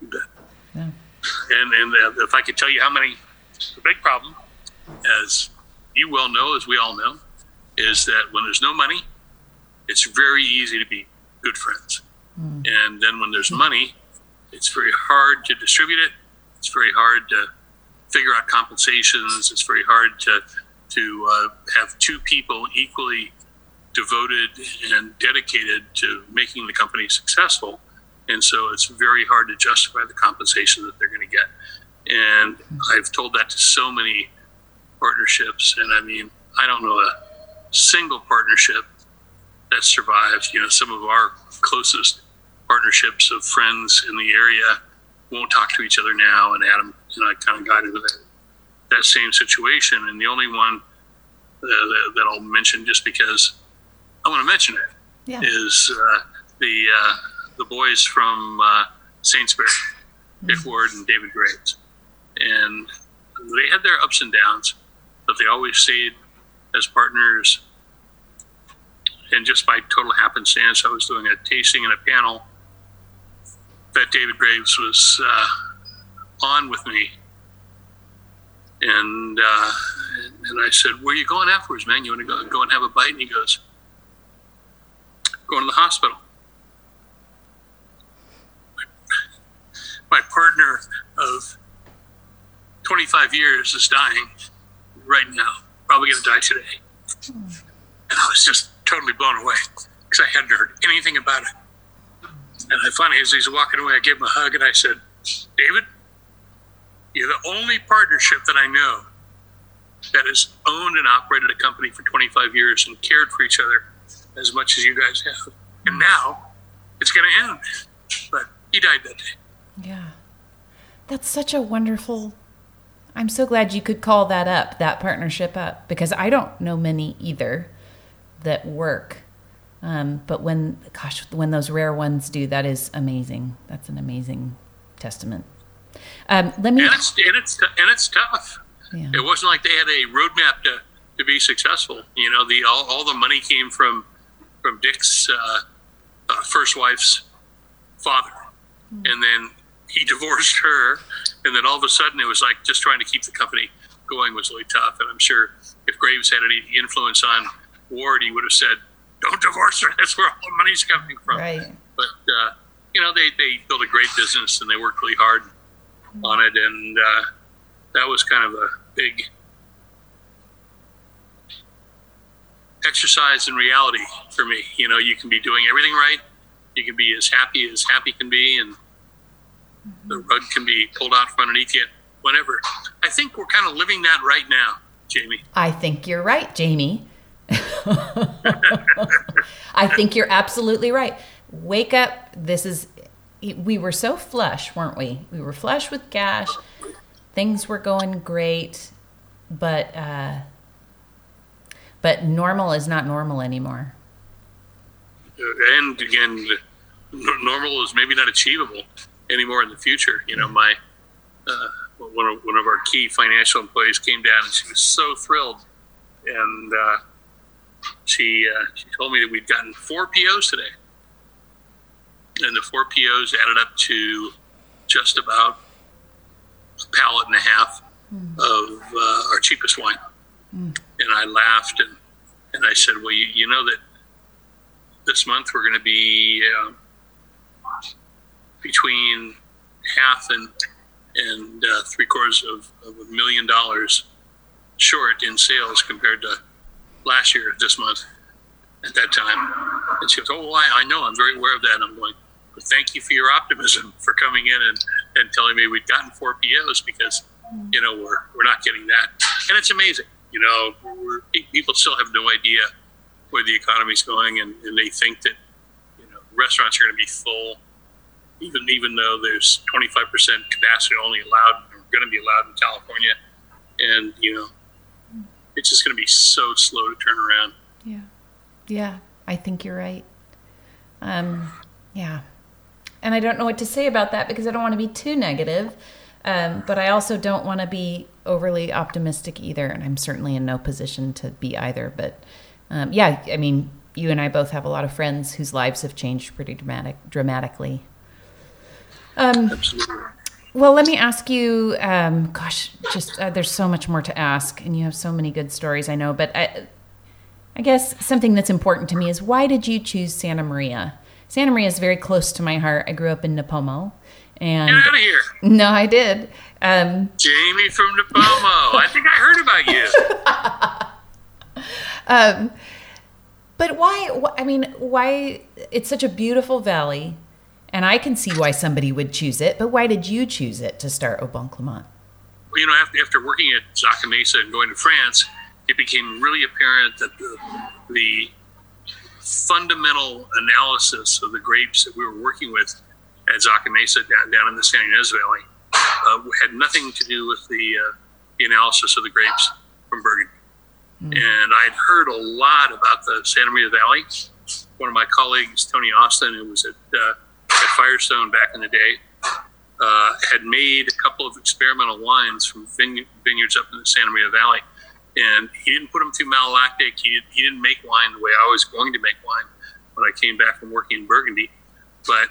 Speaker 2: Yeah. And, and uh, if I could tell you how many, the big problem, as you well know, as we all know, is that when there's no money, it's very easy to be good friends. Mm. And then when there's money, it's very hard to distribute it. It's very hard to figure out compensations. It's very hard to to uh, have two people equally devoted and dedicated to making the company successful. And so it's very hard to justify the compensation that they're going to get. And I've told that to so many partnerships. And I mean, I don't know a single partnership that survived. You know, some of our closest partnerships of friends in the area won't talk to each other now. And Adam and I kind of got into that, that same situation. And the only one uh, that, that, I'll mention just because I want to mention it yeah. is uh, the uh, the boys from uh, Saintsbury, Dick. Ward and David Graves. And they had their ups and downs, but they always stayed as partners. And just by total happenstance, I was doing a tasting and a panel that David Graves was uh, on with me And uh, and I said, "Where are you going afterwards, man? You want to go go and have a bite?" And he goes, "Going to the hospital." My partner of 25 years is dying right now, probably going to die today. And I was just totally blown away because I hadn't heard anything about it. And I finally, as he's walking away, I gave him a hug and I said, David, you're the only partnership that I know that has owned and operated a company for 25 years and cared for each other as much as you guys have. And now it's going to end. But he died that day.
Speaker 1: Yeah. That's such a wonderful. I'm so glad you could call that up, that partnership up, because I don't know many either that work. Um, but when, gosh, when those rare ones do, that is amazing. That's an amazing testament. Um, let me.
Speaker 2: And it's, and it's, and it's tough. Yeah. It wasn't like they had a roadmap to, to be successful. You know, the all, all the money came from from Dick's uh, uh, first wife's father, mm. and then he divorced her, and then all of a sudden it was like just trying to keep the company going was really tough. And I'm sure if Graves had any influence on Ward, he would have said, "Don't divorce her. That's where all the money's coming from."
Speaker 1: Right.
Speaker 2: But uh, you know, they they built a great business and they worked really hard on it, and uh, that was kind of a big exercise in reality for me. You know, you can be doing everything right, you can be as happy as happy can be, and the rug can be pulled out from underneath you whenever. I think we're kind of living that right now, Jamie.
Speaker 1: I think you're right, Jamie. I think you're absolutely right. Wake up. This is, we were so flush, weren't we? We were flush with cash. Things were going great, but, uh, but normal is not normal anymore.
Speaker 2: And again, normal is maybe not achievable anymore in the future. You know, my uh, one of one of our key financial employees came down and she was so thrilled, and uh, she uh, she told me that we'd gotten four POs today, and the four POs added up to just about a pallet and a half mm. of uh, our cheapest wine. Mm. And I laughed and and I said, well, you, you know that this month we're going to be uh, between half and and uh, three quarters of, of, a million dollars short in sales compared to last year this month at that time. And she goes, "Oh, I, I know. I'm very aware of that." And I'm going, "But thank you for your optimism for coming in and, and telling me we've gotten four POs because you know we're we're not getting that, and it's amazing. You know, people still have no idea where the economy's going, and, and they think that you know restaurants are going to be full even even though there's 25% capacity only allowed or going to be allowed in California, and you know, it's just going to be so slow to turn around.
Speaker 1: Yeah, yeah, I think you're right. Um, yeah, and I don't know what to say about that because I don't want to be too negative, um, but I also don't want to be overly optimistic either, and I'm certainly in no position to be either. But um, yeah, I mean, you and I both have a lot of friends whose lives have changed pretty dramatic dramatically um, Absolutely. Well, let me ask you. Um, gosh, just uh, there's so much more to ask, and you have so many good stories. I know, but I, I guess something that's important to me is why did you choose Santa Maria? Santa Maria is very close to my heart. I grew up in Nipomo, and
Speaker 2: Get out of here.
Speaker 1: No, I did. Um,
Speaker 2: Jamie from Nipomo. I think I heard
Speaker 1: about you. um, but why? I mean, why? It's such a beautiful valley. And I can see why somebody would choose it, but why did you choose it to start Au Bon Climat?
Speaker 2: Well, you know, after, after working at Zaca Mesa and going to France, it became really apparent that the, the fundamental analysis of the grapes that we were working with at Zaca Mesa down, down in the Santa Ynez Valley uh, had nothing to do with the, uh, the analysis of the grapes from Burgundy. Mm. And I'd heard a lot about the Santa Maria Valley. One of my colleagues, Tony Austin, who was at uh, at Firestone back in the day, uh, had made a couple of experimental wines from vineyards up in the Santa Maria Valley. And he didn't put them through malolactic. He, he didn't make wine the way I was going to make wine when I came back from working in Burgundy. But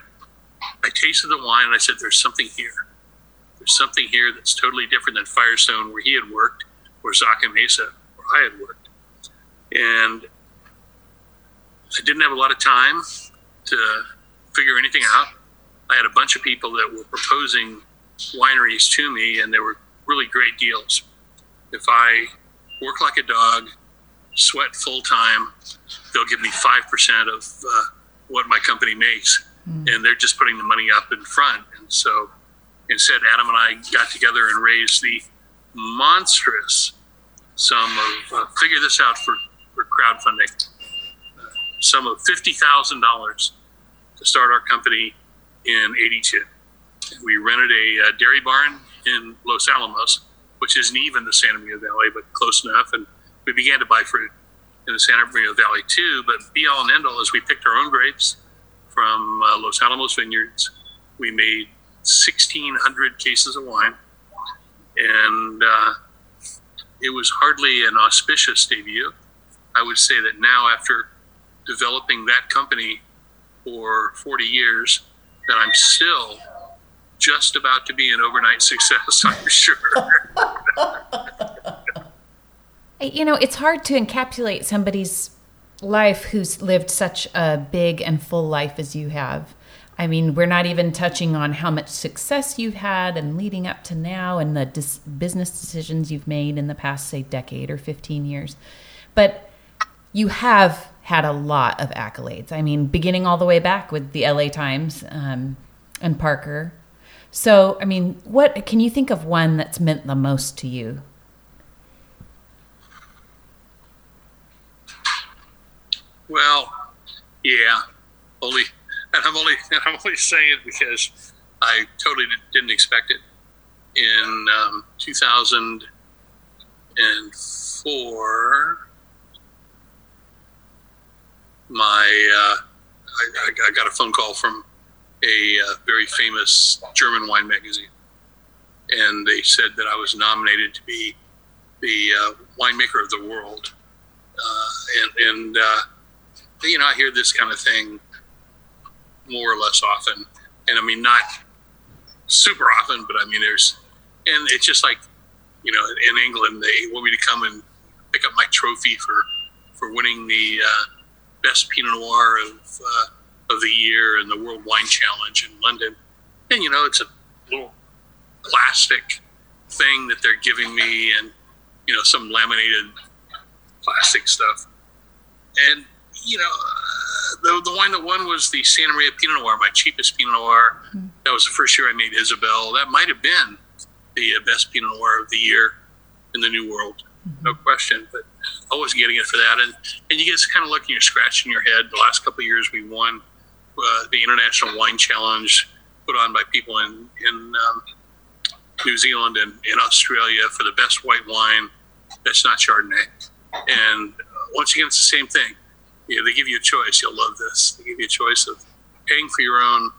Speaker 2: I tasted the wine and I said, there's something here. There's something here that's totally different than Firestone, where he had worked, or Zaca Mesa, where I had worked. And I didn't have a lot of time to figure anything out. I had a bunch of people that were proposing wineries to me, and they were really great deals. If I work like a dog, sweat full time, they'll give me 5% of uh, what my company makes. Mm. And they're just putting the money up in front. And so instead, Adam and I got together and raised the monstrous sum of, uh, figure this out for, for crowdfunding, uh, sum of $50,000 to start our company in 82. We rented a uh, dairy barn in Los Alamos, which isn't even the Santa Maria Valley, but close enough. And we began to buy fruit in the Santa Maria Valley too. But be all and end all is we picked our own grapes from uh, Los Alamos vineyards. We made 1,600 cases of wine, and uh, it was hardly an auspicious debut. I would say that now, after developing that company for 40 years, that I'm still just about to be an overnight success, I'm sure.
Speaker 1: you know, it's hard to encapsulate somebody's life who's lived such a big and full life as you have. I mean, we're not even touching on how much success you've had and leading up to now and the dis- business decisions you've made in the past, say, decade or 15 years. But you have had a lot of accolades. I mean, beginning all the way back with the LA Times um, and Parker. So, I mean, what can you think of one that's meant the most to you?
Speaker 2: Well, yeah, only, and I'm only, and I'm only saying it because I totally didn't expect it. In um, 2004, my uh, I, I, got a phone call from a uh, very famous German wine magazine, and they said that I was nominated to be the uh, winemaker of the world, uh, and, and uh, you know, I hear this kind of thing more or less often. And I mean, not super often, but I mean, there's, and it's just like, you know, in England, they want me to come and pick up my trophy for, for winning the uh, best Pinot Noir of, uh, of the year in the World Wine Challenge in London. And, you know, it's a little plastic thing that they're giving me and, you know, some laminated plastic stuff. And you know, uh, the, the wine that won was the Santa Maria Pinot Noir, my cheapest Pinot Noir. Mm-hmm. That was the first year I made Isabelle. That might have been the uh, best Pinot Noir of the year in the New World, mm-hmm. no question. But always getting it for that, and and you get kind of looking, you're scratching your head. The last couple of years, we won uh, the International Wine Challenge, put on by people in in um, New Zealand and in Australia for the best white wine that's not Chardonnay. And uh, once again, it's the same thing you know, they give you a choice. You'll love this. They give you a choice of paying for your own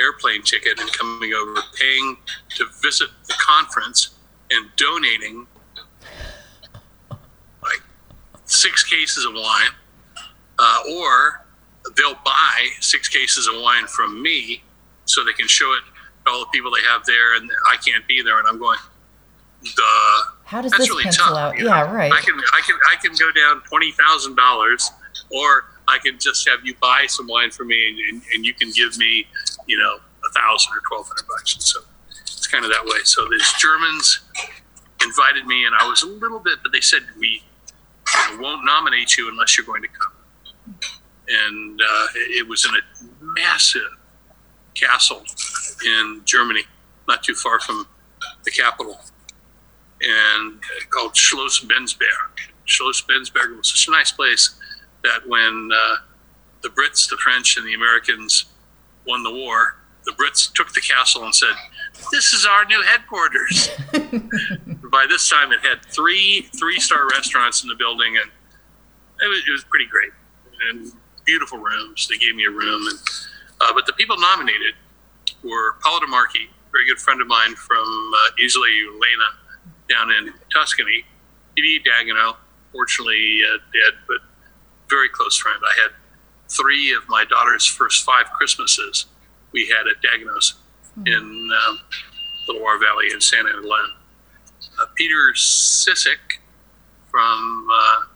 Speaker 2: airplane ticket and coming over, paying to visit the conference, and donating like six cases of wine, uh, or they'll buy six cases of wine from me so they can show it to all the people they have there, and I can't be there, and I'm going. The
Speaker 1: how does this really pencil tough, out? You know? Yeah, right.
Speaker 2: I can I can I can go down twenty thousand dollars or I can just have you buy some wine for me and, and, and you can give me, you know, a thousand or twelve hundred bucks. And so it's kind of that way. So these Germans invited me, and I was a little bit, but they said we won't nominate you unless you're going to come. And uh, it was in a massive castle in Germany, not too far from the capital, and called Schloss Bensberg. Schloss Bensberg was such a nice place that when uh, the Brits, the French, and the Americans won the war, the Brits took the castle and said, "This is our new headquarters." By this time, it had three three-star restaurants in the building, and it was, it was pretty great and beautiful rooms. They gave me a room, and uh, but the people nominated were Paolo De Marchi, very good friend of mine from uh, Isola Elena down in Tuscany, P.D. Dagueneau, fortunately uh, dead, but very close friend. I had three of my daughter's first five Christmases we had at Dagueneau's mm-hmm. in um, the Loire Valley in Saint Helene. Uh, Peter Sisseck from uh,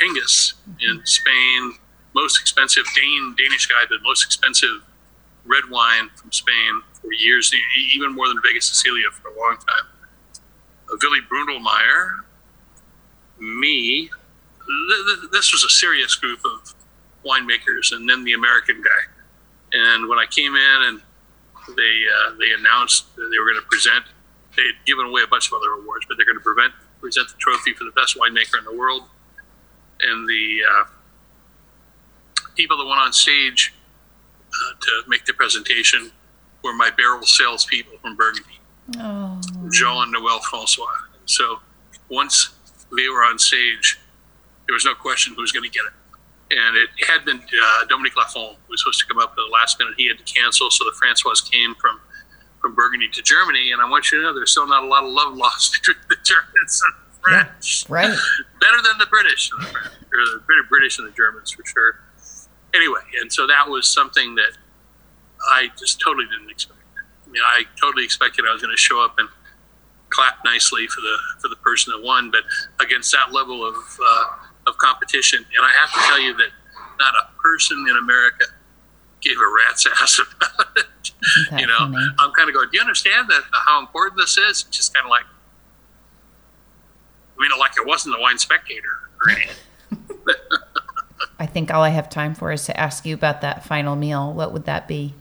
Speaker 2: Pingus in Spain, most expensive Dane Danish guy, the most expensive red wine from Spain for years, even more than Vega Sicilia for a long time. Uh, Willi Bründlmayer, me. This was a serious group of winemakers, and then the American guy. And when I came in and they uh, they announced they were going to present, they had given away a bunch of other awards, but they're going to prevent, present the trophy for the best winemaker in the world. And the uh, people that went on stage uh, to make the presentation were my barrel salespeople from Burgundy, oh. Jean and Noel Francois. So once they were on stage, there was no question who was going to get it. And it had been uh, Dominique Lafon who was supposed to come up at the last minute. He had to cancel, so the Francois came from from Burgundy to Germany. And I want you to know there's still not a lot of love lost between the Germans and the French.
Speaker 1: Yeah, right.
Speaker 2: Better than the British, or the British and the Germans for sure. Anyway, and so that was something that I just totally didn't expect. I mean, I totally expected I was going to show up and clap nicely for the for the person that won, but against that level of uh, of competition, and I have to tell you that not a person in America gave a rat's ass about it. You know, funny? I'm kind of going. Do you understand that how important this is? Just kind of like, I mean, like it wasn't the wine spectator, right?
Speaker 1: I think all I have time for is to ask you about that final meal. What would that be?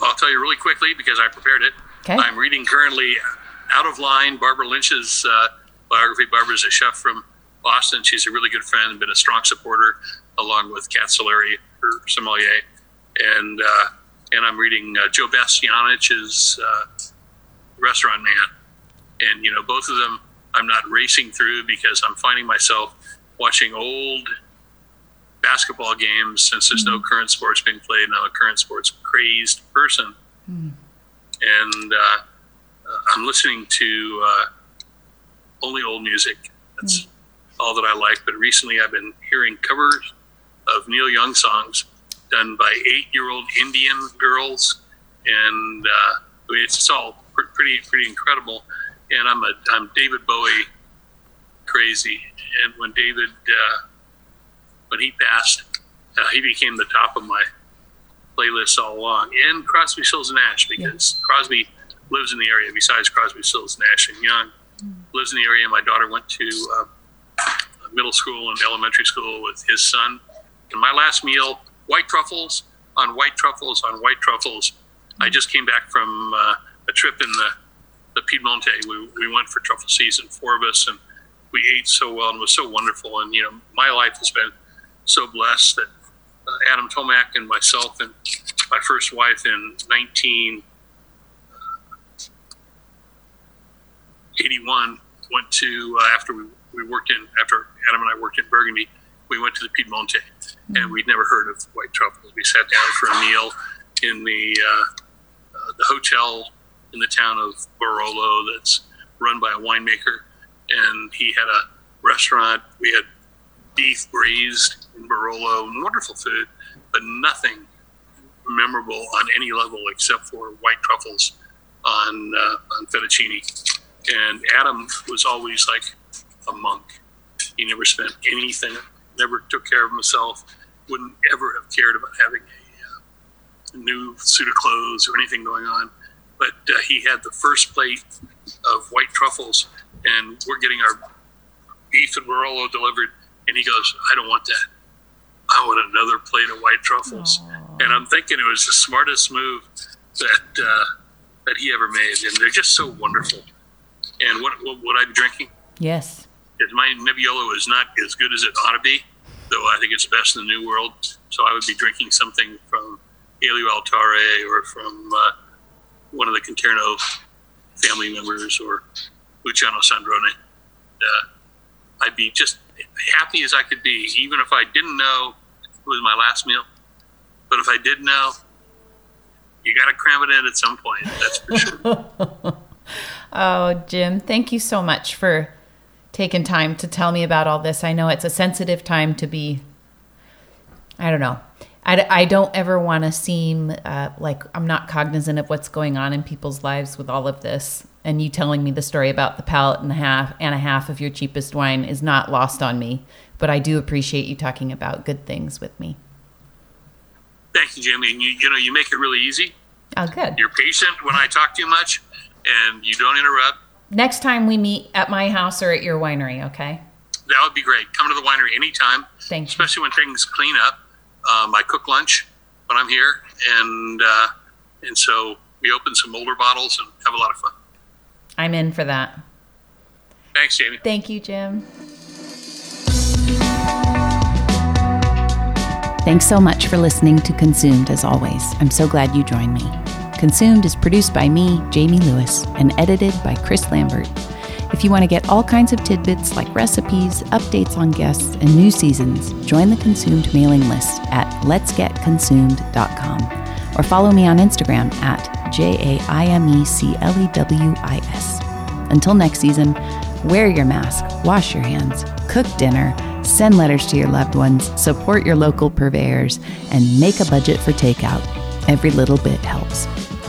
Speaker 2: I'll tell you really quickly because I prepared it. Okay. I'm reading currently Out of Line, Barbara Lynch's uh, biography. Barbara's a chef from Boston. She's a really good friend and been a strong supporter, along with Cat Silirie, her sommelier. And uh, and I'm reading uh, Joe Bastianich's uh, Restaurant Man. And, you know, both of them I'm not racing through because I'm finding myself watching old basketball games since there's mm-hmm. no current sports being played. And I'm a current sports crazed person. Mm-hmm. And uh, I'm listening to uh, only old music. That's mm-hmm. all that I like. But recently I've been hearing covers of Neil Young songs done by eight year old Indian girls. And uh, it's all pretty, pretty incredible. And I'm a I'm David Bowie crazy. And when David uh, when he passed, uh, he became the top of my playlist all along. And Crosby, Stills, and Nash, because yeah. Crosby lives in the area. Besides Crosby, Stills, Nash, and Young, mm. lives in the area. My daughter went to uh, middle school and elementary school with his son. And my last meal, white truffles on white truffles on white truffles. I just came back from uh, a trip in the the Piedmonte. We, we went for truffle season, four of us, and we ate so well and it was so wonderful. And you know, my life has been so blessed that uh, Adam Tolmach and myself and my first wife in 1981 went to uh, after we, we worked in after Adam and I worked in Burgundy we went to the Piedmonte mm-hmm. and we'd never heard of white truffles we sat down for a meal in the uh, uh, the hotel in the town of Barolo that's run by a winemaker and he had a restaurant we had beef braised in Barolo, wonderful food, but nothing memorable on any level except for white truffles on uh, on fettuccine. And Adam was always like a monk. He never spent anything, never took care of himself, wouldn't ever have cared about having a, uh, new suit of clothes or anything going on. But uh, he had the first plate of white truffles, and we're getting our beef and Barolo delivered and he goes, I don't want that. I want another plate of white truffles. Aww. And I'm thinking it was the smartest move that uh, that he ever made. And they're just so wonderful. And what, what would I be drinking?
Speaker 1: Yes.
Speaker 2: My Nebbiolo is not as good as it ought to be, though I think it's best in the New World. So I would be drinking something from Elio Altare or from uh, one of the Conterno family members or Luciano Sandrone. Uh, I'd be just happy as I could be, even if I didn't know it was my last meal. But if I did know, you got to cram it in at some point. That's for sure.
Speaker 1: oh, Jim, thank you so much for taking time to tell me about all this. I know it's a sensitive time to be, I don't know. I, I don't ever want to seem uh, like I'm not cognizant of what's going on in people's lives with all of this. And you telling me the story about the pallet and a half and a half of your cheapest wine is not lost on me. But I do appreciate you talking about good things with me.
Speaker 2: Thank you, Jamie. And you, you know, you make it really easy.
Speaker 1: Oh, good.
Speaker 2: You're patient when I talk too much, and you don't interrupt.
Speaker 1: Next time we meet at my house or at your winery, okay?
Speaker 2: That would be great. Come to the winery anytime.
Speaker 1: Thank you.
Speaker 2: Especially when things clean up. Um, I cook lunch when I'm here, and uh, and so we open some older bottles and have a lot of fun.
Speaker 1: I'm in for that.
Speaker 2: Thanks, Jaime.
Speaker 1: Thank you, Jim. Thanks so much for listening to Consumed as always. I'm so glad you joined me. Consumed is produced by me, Jaime Lewis, and edited by Chris Lambert. If you want to get all kinds of tidbits like recipes, updates on guests, and new seasons, join the Consumed mailing list at letsgetconsumed.com or follow me on Instagram at J A I M E C L E W I S. Until next season, wear your mask, wash your hands, cook dinner, send letters to your loved ones, support your local purveyors, and make a budget for takeout. Every little bit helps.